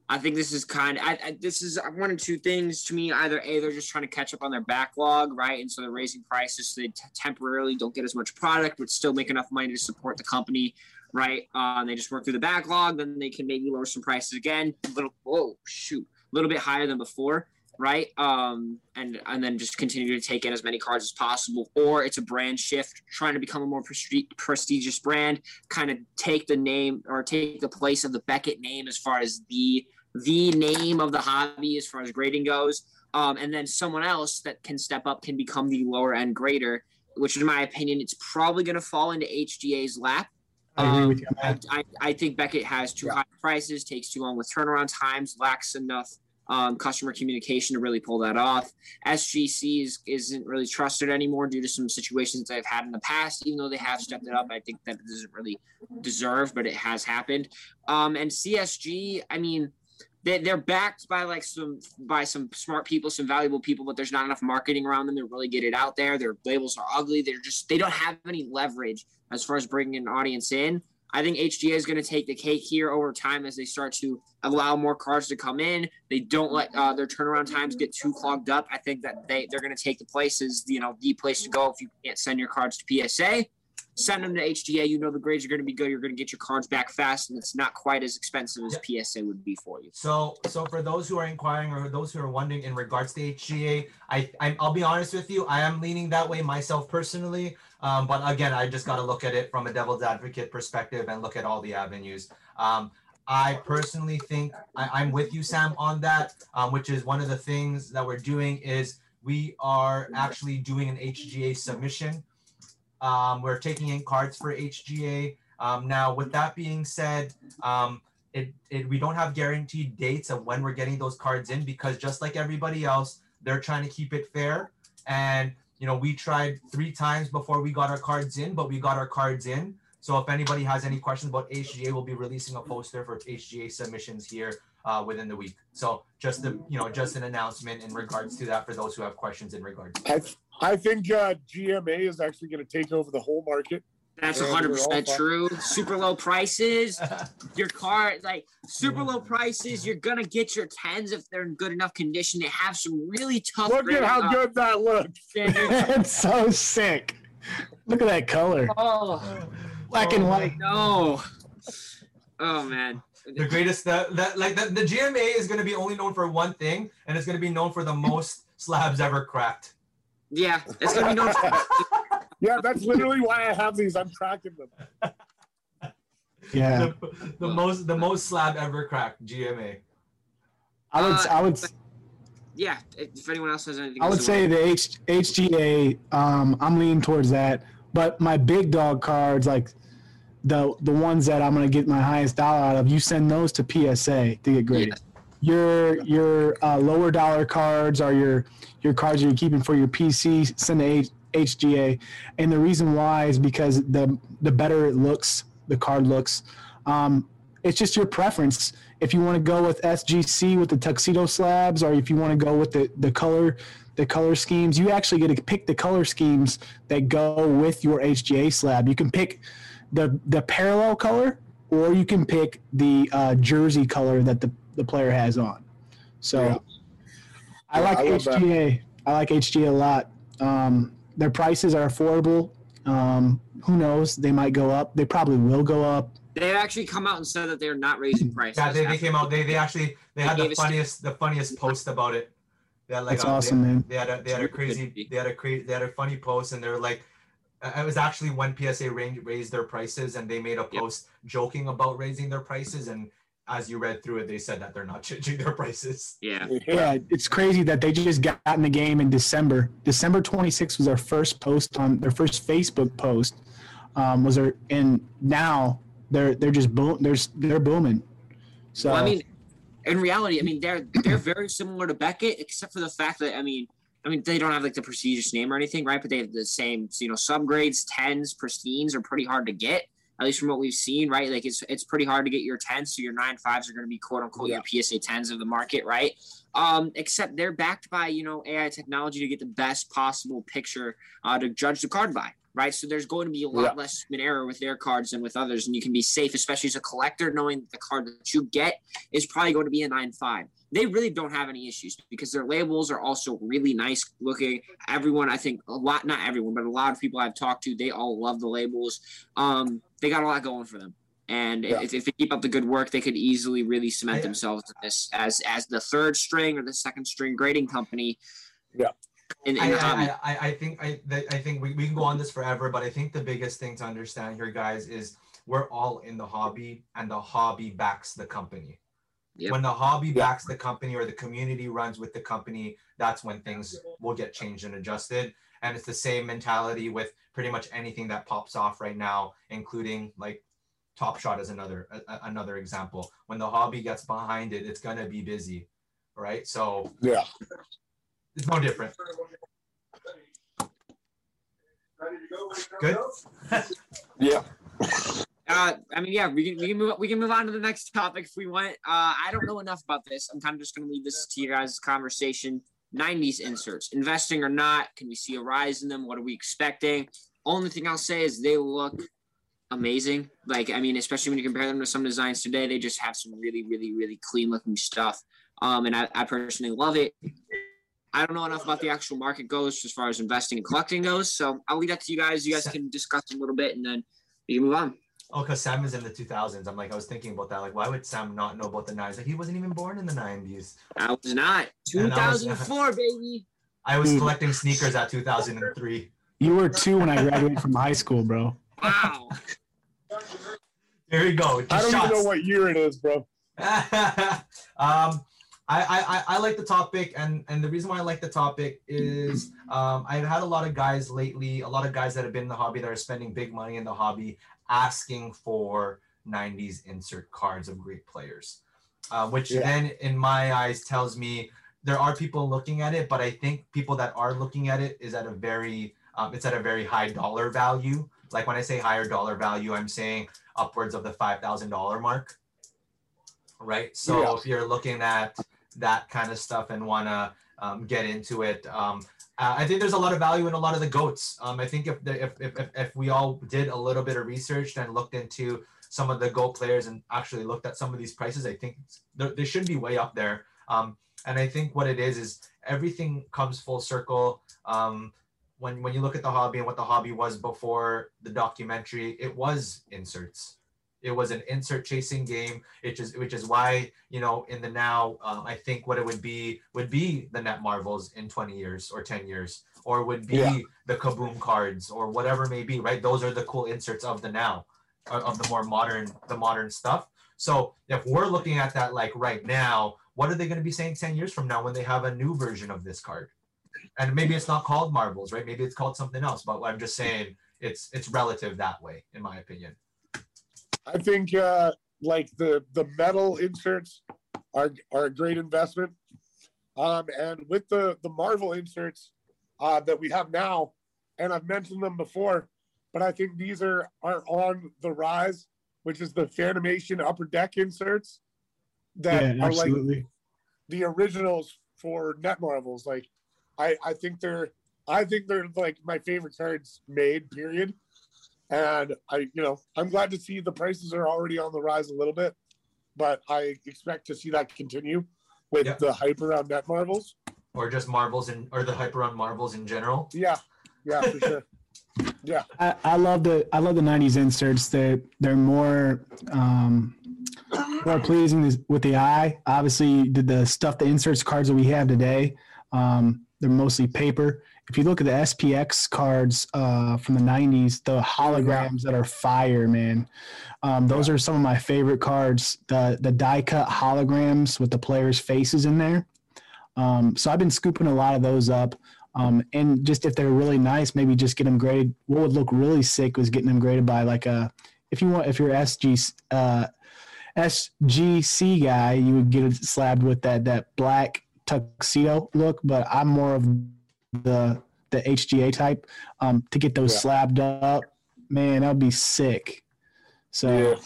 I think this is kind of. I, I, this is one of two things to me. Either a they're just trying to catch up on their backlog, right, and so they're raising prices so they t- temporarily don't get as much product, but still make enough money to support the company, right? Uh, and they just work through the backlog, then they can maybe lower some prices again, a little. Whoa, shoot, a little bit higher than before, right? Um, and and then just continue to take in as many cards as possible, or it's a brand shift, trying to become a more presti- prestigious brand kind of take the name or take the place of the Beckett name as far as the the name of the hobby as far as grading goes. Um, and then someone else that can step up can become the lower end grader, which in my opinion, it's probably going to fall into HGA's lap. I agree Um, with you. I. I, I think Beckett has too high prices, takes too long with turnaround times, lacks enough um, customer communication to really pull that off. SGC is, isn't really trusted anymore due to some situations they've had in the past. Even though they have stepped it up, I think that doesn't really deserve, but it has happened. Um, and CSG, I mean, they, they're backed by like some by some smart people, some valuable people, but there's not enough marketing around them to really get it out there. Their labels are ugly. They're just they don't have any leverage as far as bringing an audience in. I think HGA is going to take the cake here over time as they start to allow more cards to come in. They don't let uh, their turnaround times get too clogged up. I think that they they're going to take the place you know the place to go if you can't send your cards to PSA. Send them to HGA. You know the grades are going to be good. You're going to get your cards back fast, and it's not quite as expensive as PSA would be for you. So, so for those who are inquiring or those who are wondering in regards to HGA, I, I I'll be honest with you, I am leaning that way myself personally. Um, but again, I just got to look at it from a devil's advocate perspective and look at all the avenues. Um, I personally think I, I'm with you, Sam, on that. Um, which is one of the things that we're doing is we are actually doing an HGA submission. Um, we're taking in cards for HGA. Um, now, with that being said, um, it, it we don't have guaranteed dates of when we're getting those cards in because just like everybody else, they're trying to keep it fair. And you know, we tried three times before we got our cards in, but we got our cards in. So if anybody has any questions about HGA, we'll be releasing a poster for HGA submissions here uh, within the week. So just the you know just an announcement in regards to that for those who have questions in regards. I, I think uh, GMA is actually going to take over the whole market. That's 100% true. Super low prices. *laughs* Your car, like super low prices, you're gonna get your tens if they're in good enough condition. They have some really tough. Look at how good that looks. *laughs* it's so sick. Look at that color, Oh black and white. no! Oh man. the greatest the, that like the, the GMA is going to be only known for one thing, and it's going to be known for the most slabs ever cracked. Yeah, it's gonna be known. For, Yeah, that's literally why I have these. I'm tracking them. Yeah, The, the most the most slab ever cracked GMA. I would, Uh, I would, yeah. If anyone else has anything, I would to say the H, HGA. Um, I'm leaning towards that, but my big dog cards, like the the ones that I'm gonna get my highest dollar out of, you send those to PSA to get graded. Your your uh, lower dollar cards are your your cards you're keeping for your PC. Send to H, HGA, and the reason why is because the the better it looks, the card looks. Um, it's just your preference. If you want to go with SGC with the tuxedo slabs, or if you want to go with the the color the color schemes, you actually get to pick the color schemes that go with your HGA slab. You can pick the the parallel color, or you can pick the uh, jersey color that the, the player has on. So Yeah. I like I love that. HGA. I like HGA a lot. Um, their prices are affordable. Um, who knows? They might go up. They probably will go up. They actually come out and said that they're not raising prices. Yeah, they, they came out. They they actually they had the funniest the funniest post about it. They had like That's a, they- awesome, man. They had a they had a crazy they had a crazy they had a funny post and they were like uh, it was actually when PSA raised their prices and they made a Yep. post joking about raising their prices and as you read through it they said that they're not *laughs* changing their prices. Yeah. Yeah, it's crazy that they just got in the game in December. December 26th was their first post on their first Facebook post. Um, was there, and now they're they're just boom. There's they're booming. So Well, I mean, in reality, I mean they're they're very similar to Beckett, except for the fact that I mean, I mean they don't have like the prestigious name or anything, right? But they have the same, you know, subgrades, tens, pristines are pretty hard to get. At least from what we've seen, right? Like it's it's pretty hard to get your tens, so your nine fives are going to be quote unquote your PSA tens of the market, right? Um, except they're backed by you know AI technology to get the best possible picture uh, to judge the card by, right? So there's going to be a lot Yeah. less human error with their cards than with others, and you can be safe, especially as a collector, knowing that the card that you get is probably going to be a nine five. They really don't have any issues because their labels are also really nice looking. Everyone, I think, a lot, not everyone, but a lot of people I've talked to, they all love the labels. Um, they got a lot going for them. And Yeah. if, if they keep up the good work, they could easily really cement I- themselves in this as as the third string or the second string grading company. Yeah. In, in I, the. I, I, I think I, I think we, we can go on this forever, but I think the biggest thing to understand here, guys, is we're all in the hobby, and the hobby backs the company. Yep. When the hobby Yeah. backs the company or the community runs with the company, that's when things will get changed and adjusted. And it's the same mentality with pretty much anything that pops off right now, including like Top Shot is another a, a- another example. When the hobby gets behind it, it's gonna be busy, right? So Yeah. it's no different. Good. *laughs* Yeah. Uh, I mean, yeah, we can we can move we can move on to the next topic if we want. Uh, I don't know enough about this. I'm kind of just going to leave this to you guys' conversation. 90s inserts, investing or not? Can we see a rise in them? What are we expecting? Only thing I'll say is they look amazing. Like, I mean, especially when you compare them to some designs today, they just have some really, really, really clean looking stuff. Um, and I, I personally love it. I don't know enough about the actual market goes as far as investing and collecting goes. So I'll leave that to you guys. You guys can discuss a little bit and then we can move on. Oh, because Sam is in the 2000s. I'm like, I was thinking about that. Like, why would Sam not know about the 90s? Like, he wasn't even born in the 90s. I was not. And I was- 2004, baby. *laughs* I was Dude. collecting sneakers at 2003. you were two when I graduated from high school, bro. Wow. *laughs* Here we go. I don't Just even know what year it is, bro. *laughs* um, I, I, I- I like the topic, and, and the reason why I like the topic is um, I've had a lot of guys lately, a lot of guys that have been in the hobby that are spending big money in the hobby asking for 90s insert cards of great players, uh, which Yeah. then, in my eyes, tells me there are people looking at it, but I think people that are looking at it is at a very um, it's at a very high dollar value. Like when I say higher dollar value, I'm saying upwards of the five thousand dollar mark right? So Yeah. if you're looking at that kind of stuff and want to um, get into it, um, Uh, I think there's a lot of value in a lot of the goats. Um, I think if, the, if, if if we all did a little bit of research and looked into some of the goat players and actually looked at some of these prices, I think they they should be way up there. Um, and I think what it is is everything comes full circle. Um, when when you look at the hobby and what the hobby was before the documentary, it was inserts. It was an insert chasing game, which is which is why you know in the now, um, I think what it would be would be the net marvels in 20 years or 10 years, or would be Yeah. the kaboom cards or whatever may be. Right, those are the cool inserts of the now, of of the more modern the modern stuff. So if we're looking at that like right now, what are they going to be saying 10 years from now when they have a new version of this card? And maybe it's not called marvels, right? Maybe it's called something else. But I'm just saying it's it's relative that way, in my opinion. I think uh, like the the metal inserts are are a great investment. Um, and with the the Marvel inserts uh, that we have now, and I've mentioned them before, but I think these are are on the rise, which is the Fanimation Upper Deck inserts that yeah, are like the originals for Net Marvels. Like, I I think they're I think they're like my favorite cards made. Period. And I, you know, I'm glad to see the prices are already on the rise a little bit, but I expect to see that continue with Yeah. the hype around Net Marvels. Or just marbles and or the hype around marbles in general. Yeah, yeah, for sure. *laughs* Yeah, I, I love the I love the '90s inserts. That they're more um, more pleasing with the eye. Obviously, the, the stuff, the inserts cards that we have today, um, they're mostly paper. If you look at the SPX cards uh, from the '90s, the holograms that are fire, man. Um, those are some of my favorite cards. The the die cut holograms with the players' faces in there. Um, so I've been scooping a lot of those up. Um, and just if they're really nice, maybe just get them graded. What would look really sick was getting them graded by like a, if you want, if you're SG, uh, SGC guy, you would get it slabbed with that that black tuxedo look. But I'm more of the the HGA type. Um, to get those Yeah. slabbed up, man, that'd be sick. So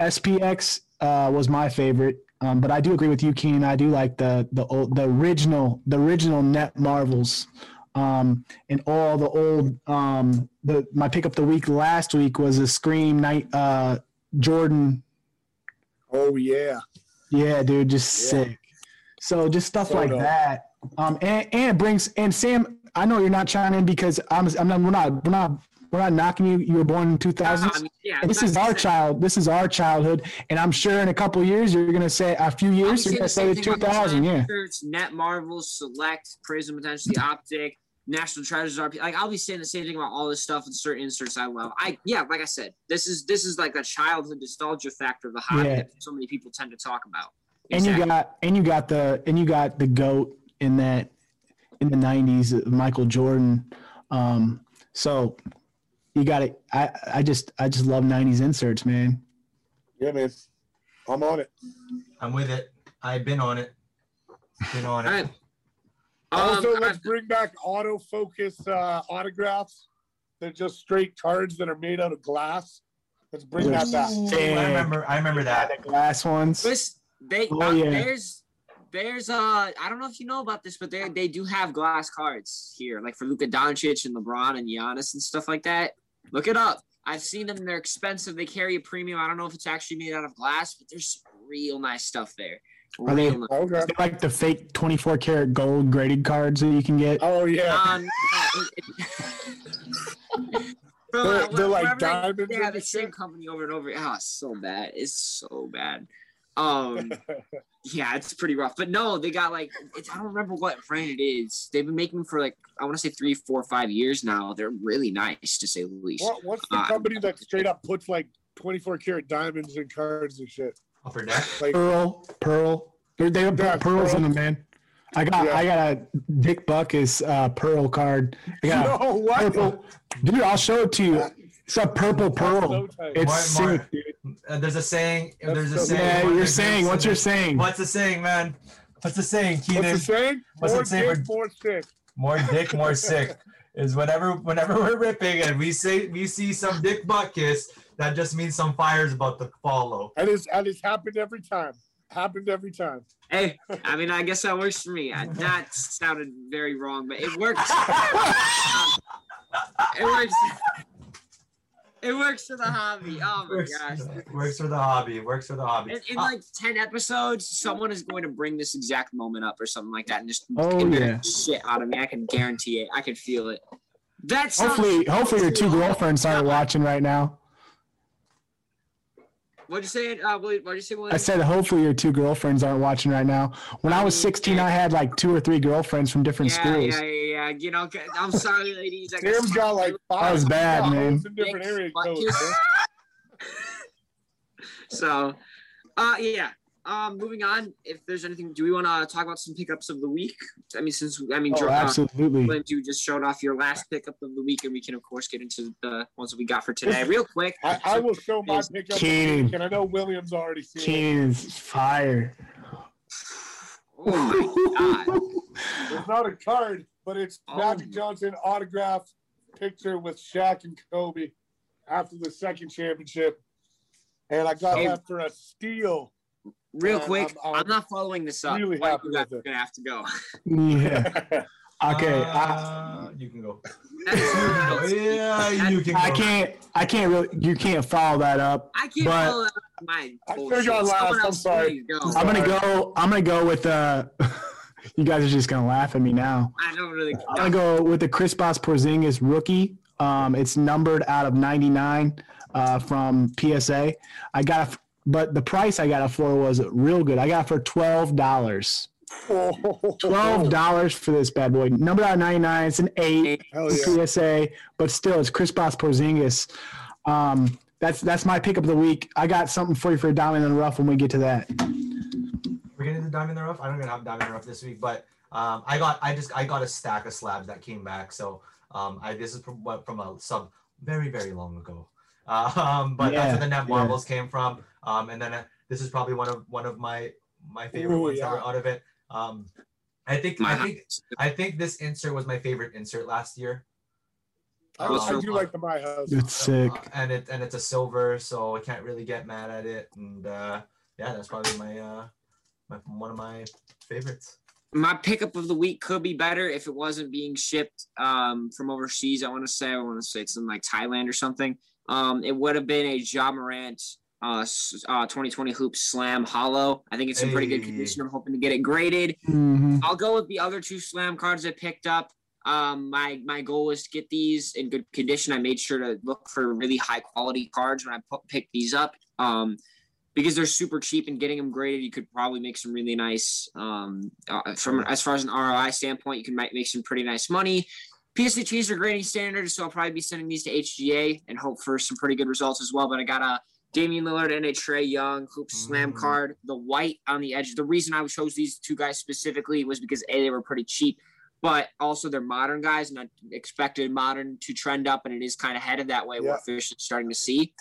yeah. SPX uh, was my favorite. Um, but I do agree with you, Keenan. I do like the the old, the original the original Net Marvels, um, and all the old. Um, the my pick up the week last week was a Scream Night uh, Jordan. Oh yeah, Yeah, dude, just Yeah. sick. So just stuff So like dope. that. Um, and, and it brings and Sam. I know you're not chiming in because I'm. I'm not. We're not. We're not. We're not knocking you. You were born in 2000s. I mean, yeah, And this is our child. This is our childhood, and I'm sure in a couple of years you're gonna say a few years you're say the thing about 2000. Yeah, Shirts, Net Marvel, Select, Prizm, potentially Optic, National Treasures RP. Like I'll be saying the same thing about all this stuff and certain inserts I love. I yeah, like I said, this is this is like a childhood nostalgia factor of the hobby Yeah. that so many people tend to talk about. and you got and you got the and you got the goat in that in the 90s, Michael Jordan. Um, so you got it. I I just I just love 90s inserts, man. yeah, man. I'm on it. I'm with it. I've been on it. Been on it. All right. Also, Um, let's bring back autofocus uh, autographs. They're just straight cards that are made out of glass. Let's bring that back. Ooh, I remember. I remember that. The glass ones. This they Oh, uh, yeah. there's there's uh I don't know if you know about this, but they they do have glass cards here, like for Luka Doncic and LeBron and Giannis and stuff like that. Look it up. I've seen them. They're expensive. They carry a premium. I don't know if it's actually made out of glass, but there's real nice stuff there. Are they- Real nice. Okay. They're like the fake 24 karat gold graded cards that you can get. Oh yeah. Um, it- it- *laughs* Bro, They're- they're like whatever they- diamonds Yeah, the same company over and over. Oh, it's so bad. It's so bad. Um, *laughs* yeah, it's pretty rough. But no, they got like it's, I don't remember what brand it is. They've been making them for like I want to say three, four, five years now. They're really nice to say the least. What, what's the Uh, company that straight up puts like 24 karat diamonds in cards and shit? Upper deck. Like, Pearl, Pearl. They're, they put Yeah, pearls Pearl. in them, man. I got Yeah. I got a Dick Butkus uh, pearl card. I got a *laughs* no, what? purple. Dude, I'll show it to you. It's a purple pearl. So. It's Mark- Mark, sick, dude. Uh, there's a saying. That's There's a so- saying. Yeah, you're saying. What's your saying? What's the saying, man? What's the saying, Keenan? What's the saying? What's it More say dick, more sick. more dick, more *laughs* sick. Is whenever whenever we're ripping and we say we see some dick butt kiss, that just means some fire's about to follow. And it's and it's happened every time. Happened every time. Hey, *laughs* I mean, I guess that works for me. I, that sounded very wrong, but it works. *laughs* it works. It works for the hobby. Oh my works, gosh. works for the hobby. Works for the hobby. In, in Uh, like 10 episodes, someone is going to bring this exact moment up or something like that and just Oh, embarrass the shit out of me. I can guarantee it. I can feel it. That's Hopefully, hopefully your two girlfriends aren't watching right now. What'd you say? Uh, what what'd you say? William? I said hopefully your two girlfriends aren't watching right now. When I was 16, I had like two or three girlfriends from different yeah, schools. yeah, yeah, yeah. You know, I'm sorry, ladies. I guess Sam's got like five. That was bad, homes man. In different area Fuck codes. *laughs* So, uh, yeah. Um, moving on. If there's anything, do we want to talk about some pickups of the week? I mean, since I mean, Oh, Dro- uh, absolutely. William, you just showed off your last pickup of the week, and we can of course get into the ones that we got for today, real quick. I, I will show my Yes. pickup. Keenan. And I know William's already seen it. Keenan is fire. *sighs* Oh my god! It's not a card, but it's Oh. Magic Johnson autographed picture with Shaq and Kobe after the second championship. And I got Hey. that for a steal. Real Man, quick, I'm- I'm, I'm not following this up. really Why happy you guys with it. gonna have to go. Yeah. *laughs* Okay. I, uh, you can go. *laughs* Yeah, you can go. I can't. I can't really. You can't follow that up. I can't But- follow that up my I bullshit. should've gone last, Someone I'm sorry. go. I'm gonna go. I'm gonna go with. Uh, *laughs* you guys are just gonna laugh at me now. I don't really. I'm gonna go with the Kristaps Porzingis rookie. Um, it's numbered out of 99 uh, from PSA. I got, a, but the price I got it for was real good. I got it for twelve dollars. *laughs* Twelve dollars for this bad boy. Numbered out of 99. It's an eight. Hell Oh, yeah. PSA, but still, it's Kristaps Porzingis. Um, that's that's my pick of the week. I got something for you for Diamond in the Rough when we get to that. We're getting the diamond in the rough. I don't even have diamond in the rough this week, but um, I got I just I got a stack of slabs that came back. So um, I this is from from a sub very very long ago. *laughs* Um, but Yeah, that's where the net yeah. marvels came from. Um, and then uh, this is probably one of one of my my favorite Ooh, ones yeah. that were out of it. Um, I think My I think I think this insert was my favorite insert last year. I, What's I do like the My House. It's sick. Uh, and it and it's a silver, so I can't really get mad at it. And uh, yeah, that's probably my uh, my one of my favorites. my pickup of the week could be better if it wasn't being shipped um, from overseas. I want to say, I want to say it's in like Thailand or something. Um, it would have been a Ja Morant uh, uh, 2020 Hoop Slam Holo. I think it's in pretty good condition. I'm hoping to get it graded. Mhm. I'll go with the other two Slam cards I picked up. Um, my my goal was to get these in good condition. I made sure to look for really high quality cards when I put, picked these up. Um, because they're super cheap and getting them graded, you could probably make some really nice. Um, uh, from as far as an ROI standpoint, you can make, make some pretty nice money. PSA are their grading standards, so I'll probably be sending these to HGA and hope for some pretty good results as well. But I got a Damian Lillard and a Trae Young hoop slam Mm. card, the white on the edge. The reason I chose these two guys specifically was because a they were pretty cheap, but also they're modern guys, and I expected modern to trend up, and it is kind of headed that way. Yeah. What fish is starting to see.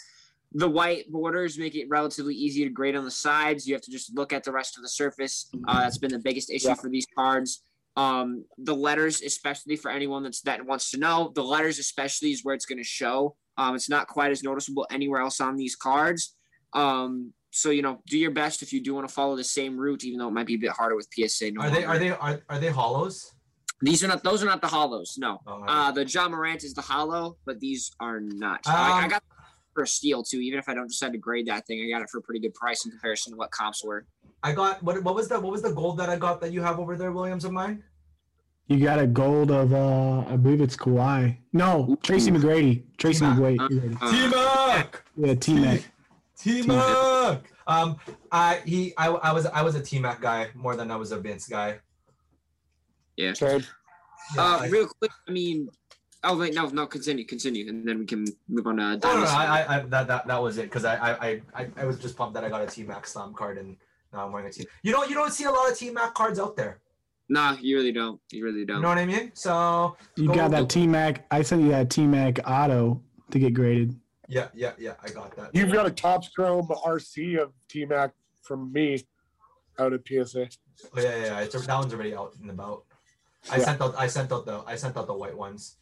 The white borders make it relatively easy to grade on the sides. You have to just look at the rest of the surface. Uh, that's been the biggest issue Yeah. for these cards. Um, the letters, especially for anyone that's that wants to know, the letters especially is where it's going to show. Um, it's not quite as noticeable anywhere else on these cards. Um, so you know, do your best if you do want to follow the same route, even though it might be a bit harder with PSA. No Are they longer. are they are, are they hollows? These are not. Those are not the hollows. No. Oh, Uh, the Ja Morant is the hollow, but these are not. I, I Um, got for a steal too. Even if I don't decide to grade that thing, I got it for a pretty good price in comparison to what comps were. I got what what was the what was the gold that I got that you have over there, Williams of mine? You got a gold of uh, I believe it's Kawhi. No, Tracy McGrady. Tracy T-Mac. McGrady. Uh, T-Mac! Yeah, T Mac. T-Mac! Um I he I, I was I was a T-Mac guy more than I was a Vince guy. Same. Yeah, uh, real quick, I mean, oh wait, no, no, continue, continue, and then we can move on to Oh, no, no, I, I, I, that, that, that was it because I, I, I- I, I was just pumped that I got a T Mac slam card and now I'm wearing a T. You know, you don't see a lot of T Mac cards out there. No, you really don't. You really don't. You know what I mean? So You Go- got that T Mac. I sent you that T Mac auto to get graded. yeah, yeah, yeah, I got that. You've got a Topps Chrome RC of T Mac from me out at PSA. Oh, yeah, yeah, yeah. It's, that one's already out and about. I Yeah. sent out, I sent out the, I sent out the white ones.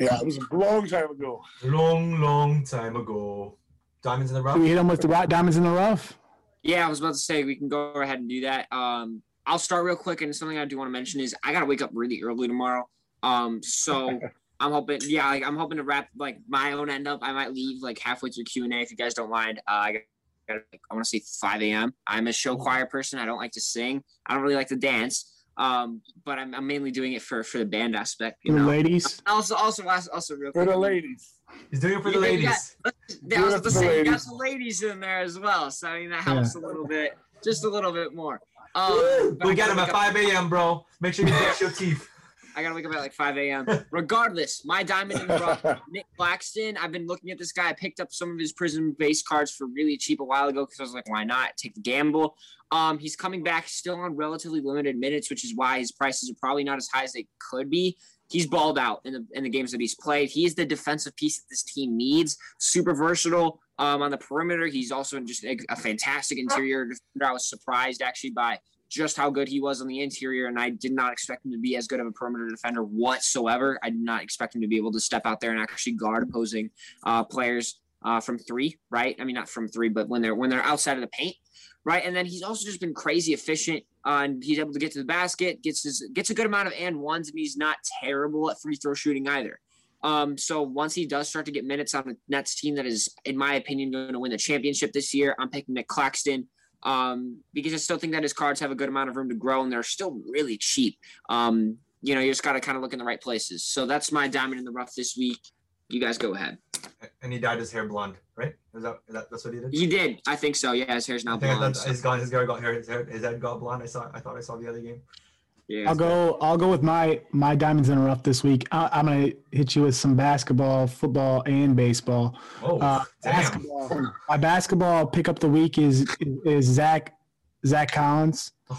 Yeah, it was a long time ago. Long, long time ago. Diamonds in the rough. Do we hit them with the right diamonds in the rough? Yeah, I was about to say we can go ahead and do that. Um, I'll start real quick, and something I do want to mention is I gotta wake up really early tomorrow. Um, so *laughs* I'm hoping, yeah, like I'm hoping to wrap like my own end up. I might leave like halfway through Q and A if you guys don't mind. Uh, I got, I want to say 5 a.m. I'm a show choir person. I don't like to sing. I don't really like to dance. Um, but I'm, I'm mainly doing it for for the band aspect. You The know. ladies. Also, also, also, also real For the ladies. He's doing it for the Yeah, ladies. got- Yeah, I was about to the say you got ladies. the ladies in there as well, so I mean that helps a little bit, just a little bit more. Um, we got him at 5 a.m., bro. Make sure you brush your teeth. *laughs* I gotta wake up at like 5 a.m. Regardless, my diamond in the rough, *laughs* Nick Claxton. I've been looking at this guy. I picked up some of his Prizm base cards for really cheap a while ago because I was like, why not take the gamble? Um, he's coming back still on relatively limited minutes, which is why his prices are probably not as high as they could be. He's balled out in the in the games that he's played. He's the defensive piece that this team needs. Super versatile um, on the perimeter. He's also just a, a fantastic interior defender. I was surprised actually by just how good he was on the interior, and I did not expect him to be as good of a perimeter defender whatsoever. I did not expect him to be able to step out there and actually guard opposing uh, players uh, from three, right? I mean, not from three, but when they're when they're outside of the paint, right? And then he's also just been crazy efficient, uh, and he's able to get to the basket, gets his gets a good amount of and ones, and he's not terrible at free throw shooting either. Um, so once he does start to get minutes on the Nets team that is, in my opinion, going to win the championship this year, I'm picking Nic Claxton um, because I still think that his cards have a good amount of room to grow and they're still really cheap. Um, you know, you just got to kind of look in the right places. So that's my diamond in the rough this week. You guys go ahead. And he dyed his hair blonde, right? Is that, is that that's what he did? He did. I think so. Yeah, his hair's now blonde. that's, his, hair got hair, his, hair, his head got blonde. I saw. I thought I saw the other game. Yeah. I'll go. I'll go with my my diamonds in a rough this week. I, I'm gonna hit you with some basketball, football, and baseball. Oh, Uh, basketball. My basketball pick up the week is is Zach Zach Collins. *laughs*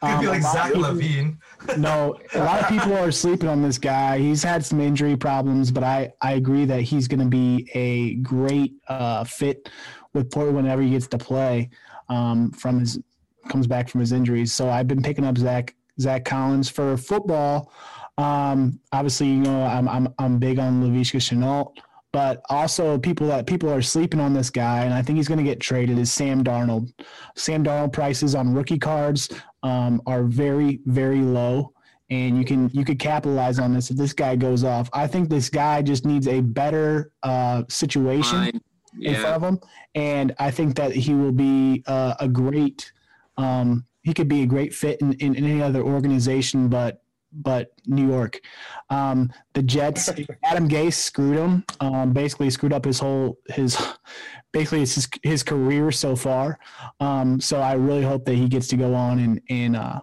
Could be Um, like a lot of Zach people- LaVine. *laughs* no, a lot of people are sleeping on this guy. He's had some injury problems, but I, I agree that he's going to be a great uh, fit with Portland whenever he gets to play um, from his comes back from his injuries. So I've been picking up Zach Zach Collins for football. Um, obviously, you know I'm I'm I'm big on Laviska Shenault, but also people that people are sleeping on this guy, and I think he's going to get traded. Is Sam Darnold? Sam Darnold prices on rookie cards um, are very very low and you can you could capitalize on this if this guy goes off i think this guy just needs a better uh, situation Fine. in Yeah. front of him and i think that he will be uh, a great um, he could be a great fit in, in, in any other organization but but new york. Um, the jets *laughs* adam gase screwed him. Um, basically screwed up his whole his *laughs* basically his, his career so far. Um, so i really hope that he gets to go on and and uh,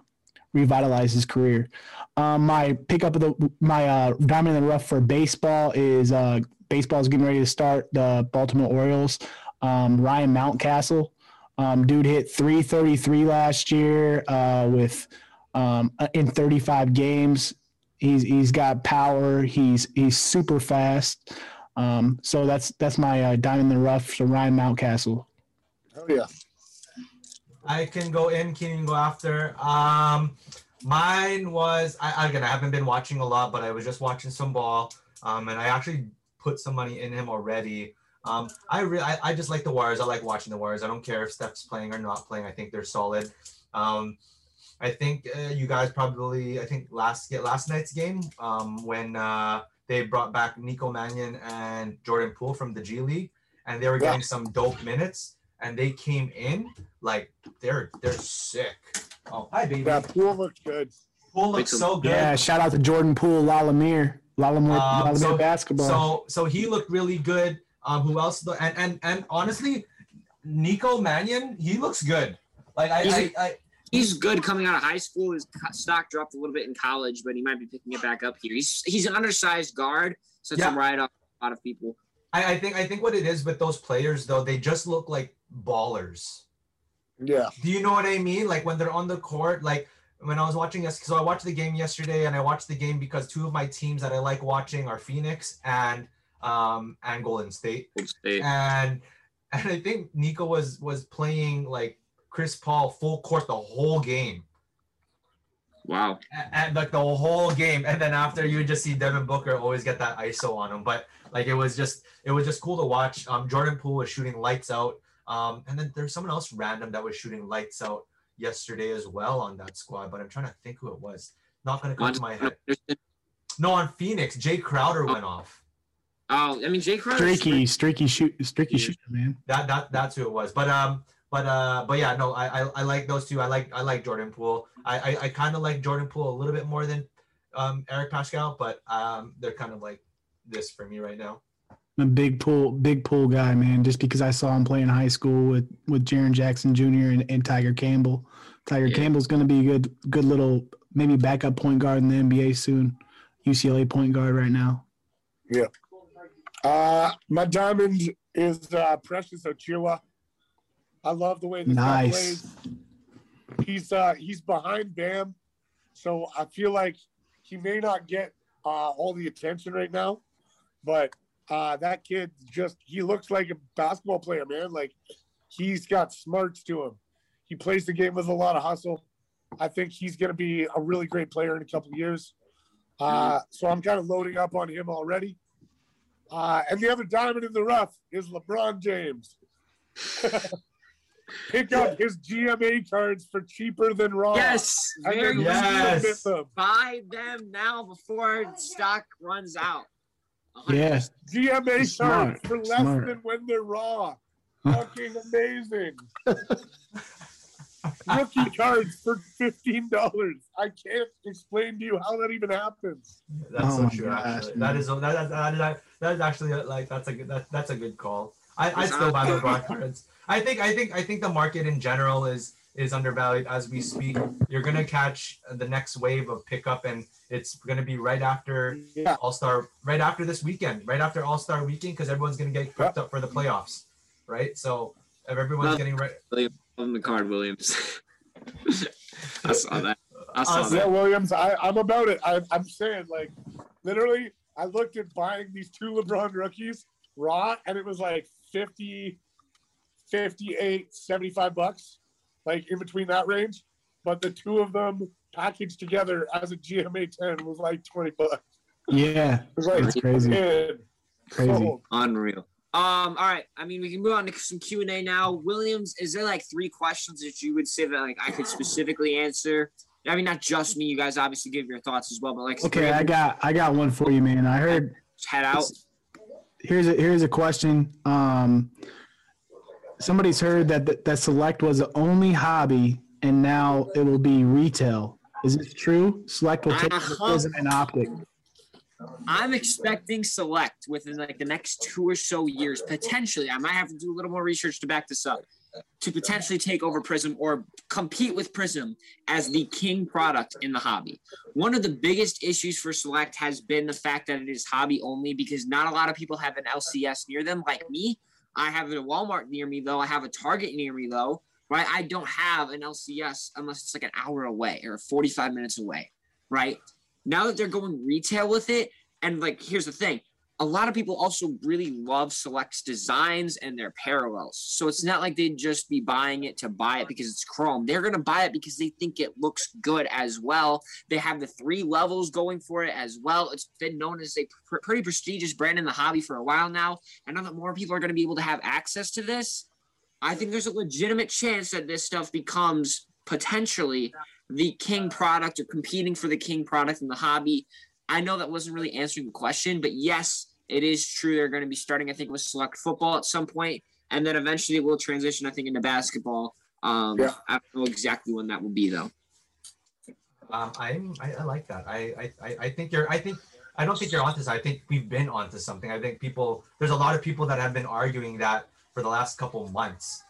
revitalize his career. Um, my pickup of the my uh, diamond in the rough for baseball is uh, baseball is getting ready to start. The Baltimore Orioles, um, Ryan Mountcastle, um, dude hit 333 last year uh, with um, in 35 games. He's he's got power. He's he's super fast. Um, so that's that's my uh, diamond in the rough for Ryan Mountcastle. Oh yeah. I can go in. Keenan can go after. Um, mine was I again. I haven't been watching a lot, but I was just watching some ball. Um, and I actually put some money in him already. Um, I really, I, I just like the Warriors. I like watching the Warriors. I don't care if Steph's playing or not playing. I think they're solid. Um, I think uh, you guys probably, I think last last night's game um, when uh, they brought back Nico Mannion and Jordan Poole from the G League, and they were Yeah. getting some dope minutes, and they came in like they're they're sick. Oh, hi baby. Yeah, Poole looks good. Poole looks so good. Yeah, shout out to Jordan Poole, La Lumiere, Lalamere, Um, La Lumiere so- basketball. So so he looked really good. Um, who else? though? And and and honestly, Nico Mannion, he looks good. Like I, He's I, a- I He's good coming out of high school. His stock dropped a little bit in college, but he might be picking it back up here. He's he's an undersized guard, so it's Yeah. a right off a lot of people. I, I think I think what it is with those players though, they just look like ballers. Yeah. Do you know what I mean? Like when they're on the court, like when I was watching yes, so I watched the game yesterday, and I watched the game because two of my teams that I like watching are Phoenix and um and Golden State. Old State. and and I think Nico was was playing like Chris Paul full court the whole game, Wow. and, and, like the whole game, and then after you just see Devin Booker always get that ISO on him, but like it was just it was just cool to watch. Um, Jordan Poole was shooting lights out. Um, and then there's someone else random that was shooting lights out yesterday as well on that squad, but I'm trying to think who it was. Not gonna come to my head. No, on Phoenix, Jae Crowder went off. Oh, I mean, Jae Crowder. Streaky, streaky shoot, streaky Yeah. shooter, man. That that that's who it was. But um, but uh, but yeah, no, I I, I like those two. I like I like Jordan Poole. I I, I kind of like Jordan Poole a little bit more than um Eric Paschall, but um, they're kind of like this for me right now. I'm a big Poole, big Poole guy, man. Just because I saw him play in high school with with Jaren Jackson Jr. and, and Tiger Campbell. Tiger Yeah. Campbell's going to be a good, good little maybe backup point guard in the NBA soon. UCLA point guard right now. Uh, my diamond is uh, Precious Achiuwa. I love the way this guy Nice. plays. He's uh, he's behind Bam, so I feel like he may not get uh, all the attention right now, but uh, that kid just he looks like a basketball player, man. Like he's got smarts to him. He plays the game with a lot of hustle. I think he's going to be a really great player in a couple of years. Uh, so I'm kind of loading up on him already. Uh, and the other diamond in the rough is LeBron James. *laughs* Pick up his GMA cards for cheaper than raw. Yes, very Yes. them. Buy them now before stock runs out. A hundred Yeah. percent. GMA Smart, cards for less smart. than when they're raw. *laughs* Fucking amazing. *laughs* Rookie cards for fifteen dollars. I can't explain to you how that even happens. That's Oh so true. gosh, actually, man. that is that, that, that, that, that is actually like that's a good that, that's a good call. I I still buy not- LeBron cards. I think I think I think the market in general is is undervalued as we speak. You're gonna catch the next wave of pickup, and it's gonna be right after Yeah. All Star, right after this weekend, right after All Star weekend, because everyone's gonna get picked up for the playoffs, right? So if everyone's Well- getting right. On the card, Williams. *laughs* I saw that. I saw Honestly, Yeah, that. Williams, I, I'm about it. I, I'm saying, like, literally, I looked at buying these two LeBron rookies raw, and it was like 50, 58, 75 bucks, like in between that range. But the two of them packaged together as a GMA 10 was like 20 bucks. Yeah. It was like, That's crazy. man, Crazy. sold. Unreal. Um. All right. I mean, we can move on to some Q and A now. Williams, is there like three questions that you would say that like I could specifically answer? I mean, not just me. You guys obviously give your thoughts as well, but like, Okay, I got I got one for you, man. I heard head out. here's a here's a question. Um, somebody's heard that that, that Select was the only hobby, and now it will be retail. Is this true? Select will take Uh-huh. And Optic. I'm expecting Select within like the next two or so years, potentially. I might have to do a little more research to back this up. To potentially take over Prizm or compete with Prizm as the king product in the hobby. One of the biggest issues for Select has been the fact that it is hobby only because not a lot of people have an LCS near them, like me. I have a Walmart near me though. I have a Target near me though. Right? I don't have an LCS unless it's like an hour away or 45 minutes away. Right? Now that they're going retail with it, and like here's the thing, a lot of people also really love Select's designs and their parallels. So it's not like they'd just be buying it to buy it because it's Chrome. They're gonna buy it because they think it looks good as well. They have the three levels going for it as well. It's been known as a pr- pretty prestigious brand in the hobby for a while now. And now that more people are gonna be able to have access to this, I think there's a legitimate chance that this stuff becomes potentially the king product or competing for the king product in the hobby. I know that wasn't really answering the question, but yes, it is true. They're going to be starting, I think, with select football at some point, and then eventually it will transition, I think, into basketball. Um, Yeah. I don't know exactly when that will be, though. Um, I'm, I, I like that. I, I, I- I think you're, I think, I don't think you're onto this. I think we've been onto something. I think people, there's a lot of people that have been arguing that for the last couple months,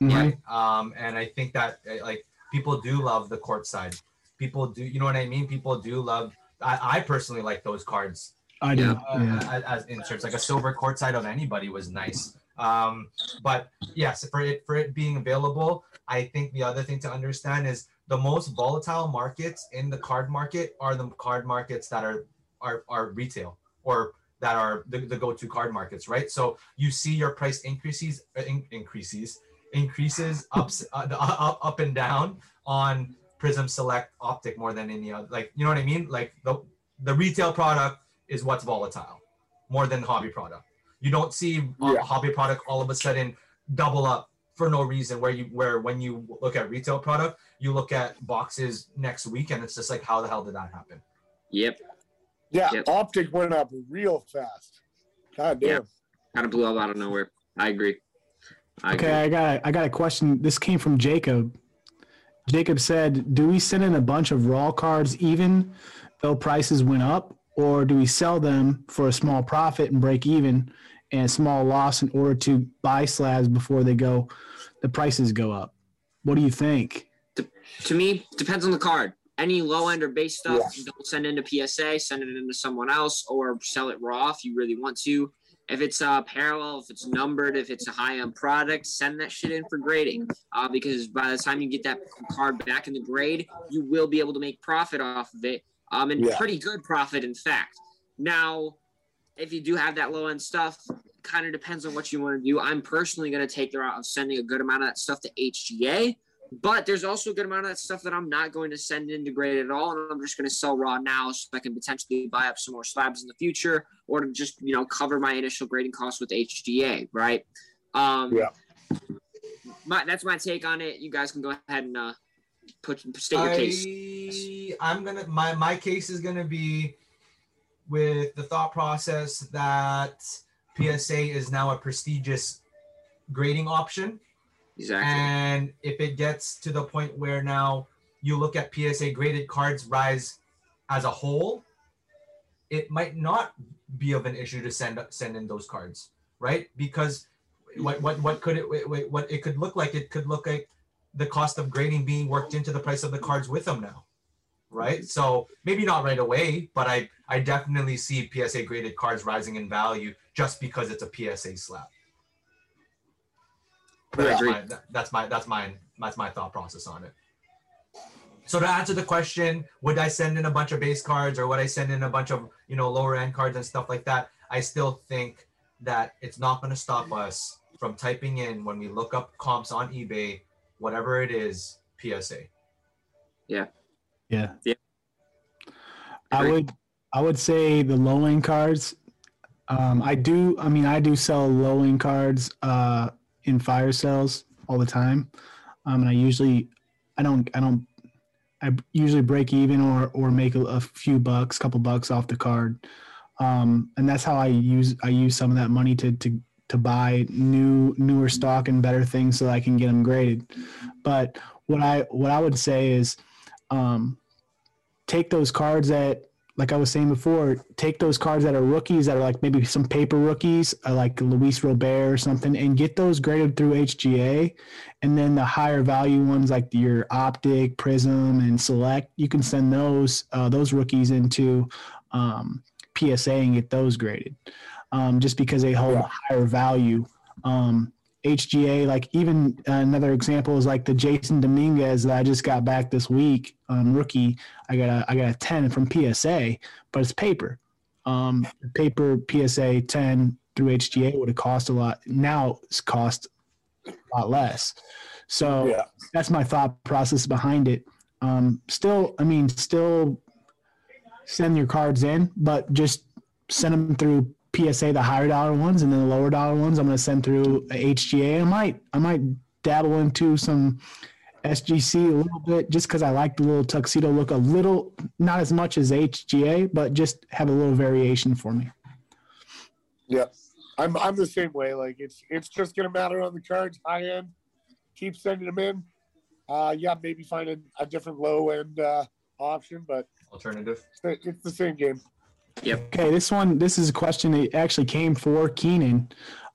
Mhm. right? Um, and I think that uh, like people do love the court side. People do, you know what I mean? People do love. I, I personally like those cards I do. Uh, Yeah. as, inserts. Like a silver court side of anybody was nice. Um, but yes, for it for it being available, I think the other thing to understand is the most volatile markets in the card market are the card markets that are are, are retail or that are the, the go-to card markets, right? So you see your price increases uh, in, increases increases ups uh, the, uh, up up and down on Prizm Select Optic more than any other. Like you know what I mean? Like the the retail product is what's volatile more than hobby product. You don't see uh, Yeah. hobby product all of a sudden double up for no reason. Where you where when you look at retail product, you look at boxes next week, and it's just like, how the hell did that happen? Yep. Yeah, Yep. optic went up real fast. God damn. Yeah. Kind of blew up out of nowhere. I agree. I Okay, agree. I got a, I got a question. This came from Jacob. Jacob said, "Do we send in a bunch of raw cards even though prices went up, or do we sell them for a small profit and break even and a small loss in order to buy slabs before they go, the prices go up? What do you think?" To me, depends on the card. Any low end or base stuff, don't send into PSA. Send it into someone else, or sell it raw if you really want to. If it's uh, parallel, if it's numbered, if it's a high end product, send that shit in for grading. Uh, because by the time you get that card back in the grade, you will be able to make profit off of it, um, and Yeah. pretty good profit, in fact. Now, if you do have that low end stuff, kind of depends on what you want to do. I'm personally going to take the route of sending a good amount of that stuff to HGA. But there's also a good amount of that stuff that I'm not going to send into grade at all, and I'm just going to sell raw now, so I can potentially buy up some more slabs in the future, or to just you know cover my initial grading costs with HGA, right? Um, Yeah. My, that's my take on it. You guys can go ahead and uh, put state your case. I, I'm gonna my my case is gonna be with the thought process that PSA is now a prestigious grading option. Exactly. And if it gets to the point where now you look at PSA graded cards rise as a whole, it might not be of an issue to send send in those cards, right? Because what what what could it what it could look like? It could look like the cost of grading being worked into the price of the cards with them now, right? So maybe not right away, but I I definitely see PSA graded cards rising in value just because it's a PSA slab. I That's agree. my, that's my that's my that's my thought process on it. So to answer the question, would I send in a bunch of base cards or would I send in a bunch of you know lower end cards and stuff like that? I still think that it's not going to stop us from typing in when we look up comps on eBay, whatever it is, PSA. Yeah. Yeah. Yeah. I would I would say the low end cards. Um, I do I mean I do sell low end cards uh, in fire cells all the time. Um, and I usually I don't I don't I usually break even or or make a, a few bucks, couple bucks off the card. Um, and that's how I use I use some of that money to to to buy new newer stock and better things so that I can get them graded. But what I what I would say is um, take those cards that like I was saying before, take those cards that are rookies that are like maybe some paper rookies, uh, like Luis Robert or something, and get those graded through HGA. And then the higher value ones like your Optic, Prizm, and Select, you can send those uh, those rookies into um, PSA and get those graded, um, just because they hold Yeah. higher value. Um, HGA, like even another example is like the Jasson Dominguez that I just got back this week on rookie. I got a I got a ten from PSA, but it's paper. Um, paper PSA ten through HGA would have cost a lot. Now it's cost a lot less. So Yeah. that's my thought process behind it. Um, still, I mean, still send your cards in, but just send them through PSA, the higher dollar ones, and then the lower dollar ones. I'm going to send through HGA. I might, I might dabble into some SGC a little bit, just because I like the little tuxedo look a little, not as much as HGA, but just have a little variation for me. Yeah. I'm I'm the same way. Like it's it's just gonna matter on the cards, high end. Keep sending them in. Uh yeah, maybe find a, a different low end uh option, but Alternative. it's the, it's the same game. Okay, this one, this is a question that actually came for Keenan.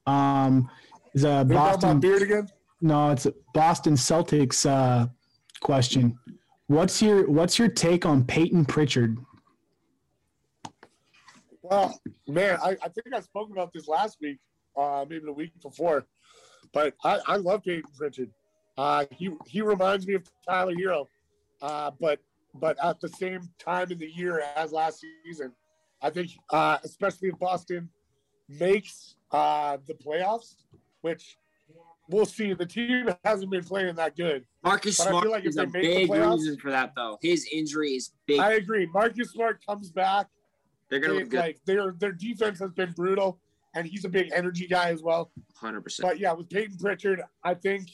Um, is a Are you talking Boston beard again? No, it's a Boston Celtics uh, question. What's your What's your take on Peyton Pritchard? Well, man, I, I think I spoke about this last week, uh, maybe the week before. But I, I love Peyton Pritchard. Uh, he he reminds me of Tyler Herro, uh, but but at the same time in the year as last season, I think uh, especially if Boston makes uh, the playoffs, which we'll see. The team hasn't been playing that good. Marcus But I feel Smart like is a big playoffs- reason for that, though. His injury is big. I agree. Marcus Smart comes back. They're gonna They- look good. like their their defense has been brutal. and he's a big energy guy as well. Hundred percent. But yeah, with Peyton Pritchard, I think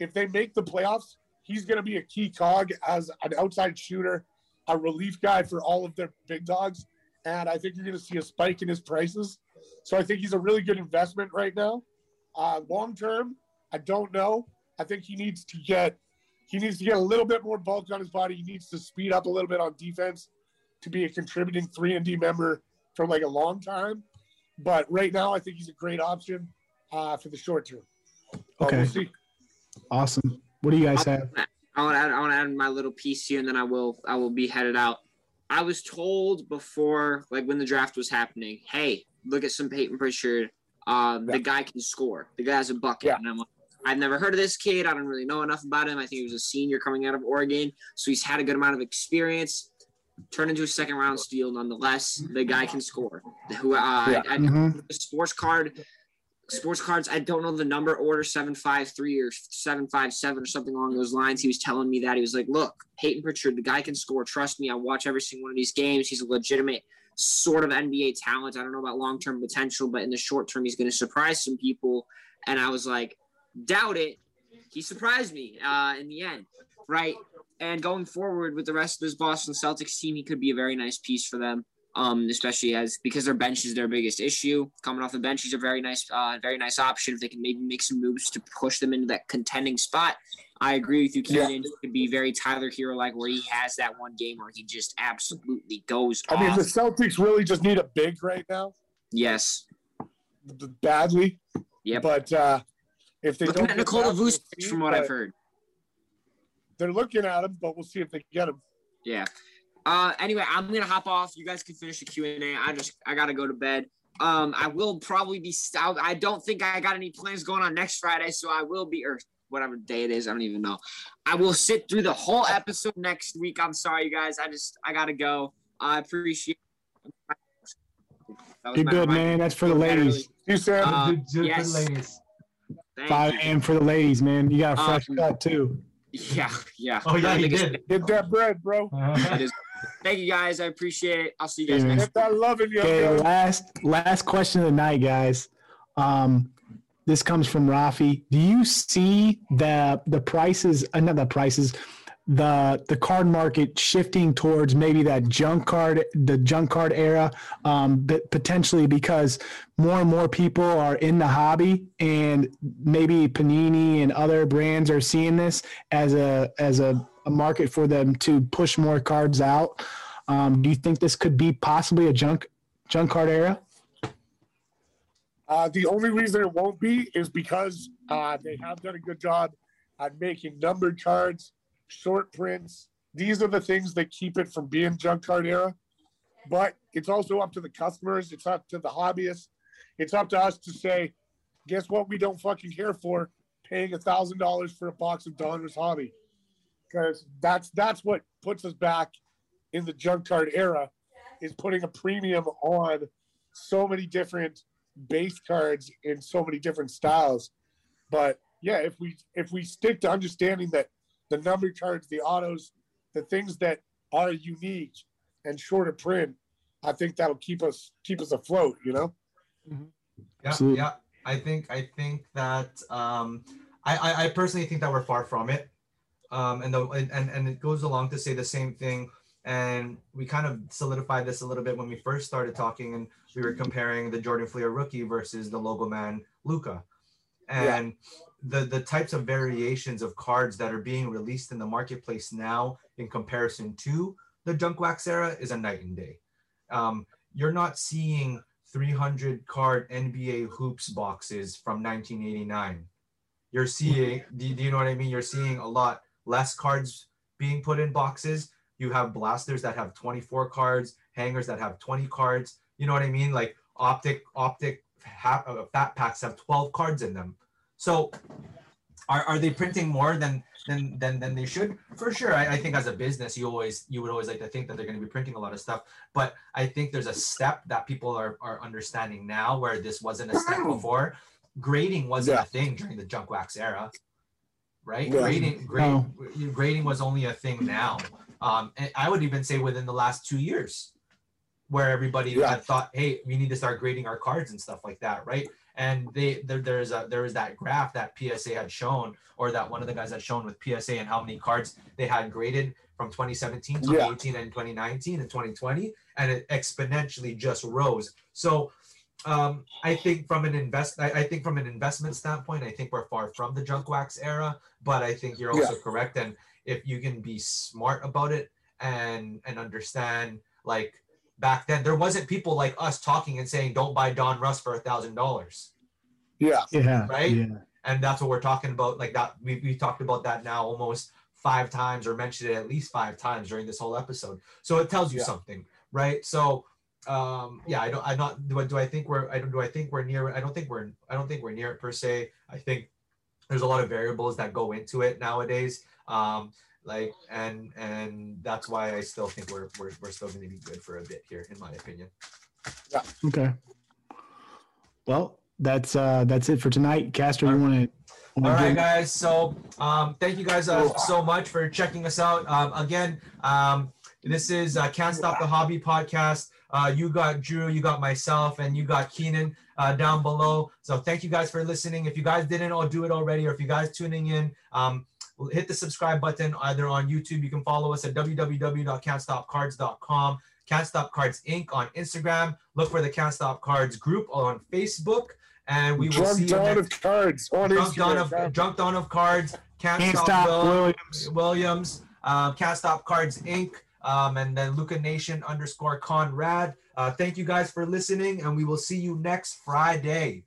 if they make the playoffs, he's going to be a key cog as an outside shooter, a relief guy for all of their big dogs. And I think you're going to see a spike in his prices. So I think he's a really good investment right now. Uh, long term, I don't know. I think he needs to get he needs to get a little bit more bulk on his body. He needs to speed up a little bit on defense to be a contributing three and D member for like a long time. But right now, I think he's a great option uh, for the short term. Okay. we'll see. Awesome. What do you guys have? I want to add, I want to add my little piece here, and then I will I will be headed out. I was told before, like when the draft was happening, hey, look at some Peyton Pritchard. Um, Yeah. The guy can score. The guy has a bucket. Yeah. And I'm like, I've never heard of this kid. I don't really know enough about him. I think he was a senior coming out of Oregon, so he's had a good amount of experience. Turned into a second round steal, nonetheless. The guy can score. Who uh, Yeah. I, I, Mhm. the sports card sports cards i don't know the number order 753 or 757 or something along those lines. He was telling me that he was like look peyton pritchard the guy can score trust me i watch every single one of these games. He's a legitimate sort of nba talent. I don't know about long-term potential but in the short term he's going to surprise some people. And i was like doubt it. He surprised me uh, in the end right? And going forward with the rest of this boston celtics team he could be a very nice piece for them um, especially as because their bench is their biggest issue. Coming off the bench, he's a very nice, uh, very nice option if they can maybe make some moves to push them into that contending spot. I agree with you, Yeah. Keenan. He could be very Tyler Herro like, where he has that one game where he just absolutely goes I mean, the Celtics really just need a big right now, yes, badly. Yep. But uh, if they looking don't at Nikola Vucevic, from what I've heard. they're looking at him, but we'll see if they get him. Yeah. Uh, anyway, I'm gonna hop off. You guys can finish the Q and A. I just I gotta go to bed. Um, I will probably be. St- I don't think I got any plans going on next Friday, so I will be or whatever day it is. I don't even know. I will sit through the whole episode next week. I'm sorry, you guys. I just I gotta go. I appreciate. That You're good, my- man. That's for the ladies. You Sam? Uh, Good- good for the yes. ladies. Thank 5 you. a.m. for the ladies, man. You got a fresh Um, cut too. Yeah, yeah. Oh yeah, I he think it's- did. Get that bread, bro. It is. Thank you guys. I appreciate it. I'll see you guys Yeah, man. next. Get that love in you. Okay, bro. last last question of the night, guys. Um, this comes from Rafi. Do you see the the prices? Uh, not the prices. The the card market shifting towards maybe that junk card, the junk card era, um, but potentially because more and more people are in the hobby, and maybe Panini and other brands are seeing this as a as a, a market for them to push more cards out. Um, do you think this could be possibly a junk junk card era? Uh, the only reason it won't be is because uh, they have done a good job at making numbered cards, short prints. These are the things that keep it from being junk card era. But it's also up to the customers. It's up to the hobbyists. It's up to us to say, guess what? We don't fucking care for paying a thousand dollars for a box of Donruss Hobby, because that's that's what puts us back in the junk card era, is putting a premium on so many different base cards in so many different styles. But yeah, if we if we stick to understanding that the number cards, the autos, the things that are unique and short of print, I think that'll keep us keep us afloat. You know. Yeah, Absolutely. yeah. I think I think that um, I, I I personally think that we're far from it, um, and the and and it goes along to say the same thing. And we kind of solidified this a little bit when we first started talking, and we were comparing the Jordan Fleer rookie versus the logo man Luka, and the the types of variations of cards that are being released in the marketplace now in comparison to the junk wax era is a night and day. Um, you're not seeing 300 card NBA hoops boxes from 1989. You're seeing, do, do you know what I mean? You're seeing a lot less cards being put in boxes. You have blasters that have 24 cards, hangers that have 20 cards. You know what I mean? Like optic, optic ha- uh, fat packs have 12 cards in them. So are, are they printing more than than than than they should? For sure. I, I think as a business, you always you would always like to think that they're going to be printing a lot of stuff. But I think there's a step that people are, are understanding now where this wasn't a step before. Grading wasn't Yeah. a thing during the junk wax era, right? Yeah. Grading, grade, grading was only a thing now. Um, and I would even say within the last two years, where everybody Yeah. had thought, hey, we need to start grading our cards and stuff like that, right? And they there, there's a there was that graph that PSA had shown, or that one of the guys had shown with PSA and how many cards they had graded from 2017, Yeah. 2018, and 2019 and 2020, and it exponentially just rose. So um, I think from an invest, I, I think from an investment standpoint, I think we're far from the junk wax era, but I think you're also correct. And if you can be smart about it and and understand, like back then, there wasn't people like us talking and saying, "Don't buy Donruss for a thousand dollars," Yeah. Yeah. Right? Yeah. and that's what we're talking about. Like that, we we talked about that now almost five times, or mentioned it at least five times during this whole episode. So it tells you Yeah. something, right? So um yeah i don't i'm not do I, do I think we're i don't do i think we're near i don't think we're i don't think we're near it per se i think there's a lot of variables that go into it nowadays um like and and that's why i still think we're we're, we're still going to be good for a bit here in my opinion yeah Okay. Well, that's uh that's it for tonight. Castro, you want to? all right guys so um thank you guys uh, so much for checking us out um again um this is uh, can't stop the hobby podcast uh you got drew you got myself and you got keenan uh, down below so thank you guys for listening if you guys didn't all do it already or if you guys tuning in um hit the subscribe button either on youtube you can follow us at www.can'tstopcards.com can't stop cards inc on instagram look for the can't stop cards group on facebook and we will see Drunk you Dawn next of Cards on Drunk Dawn Instagram. of Drunk Dawn of Cards, Can't, Can't Stop, stop Williams. Williams, um, Can't Stop Cards Inc. Um, and then Luca Nation underscore Conrad. Uh, thank you guys for listening, and we will see you next Friday.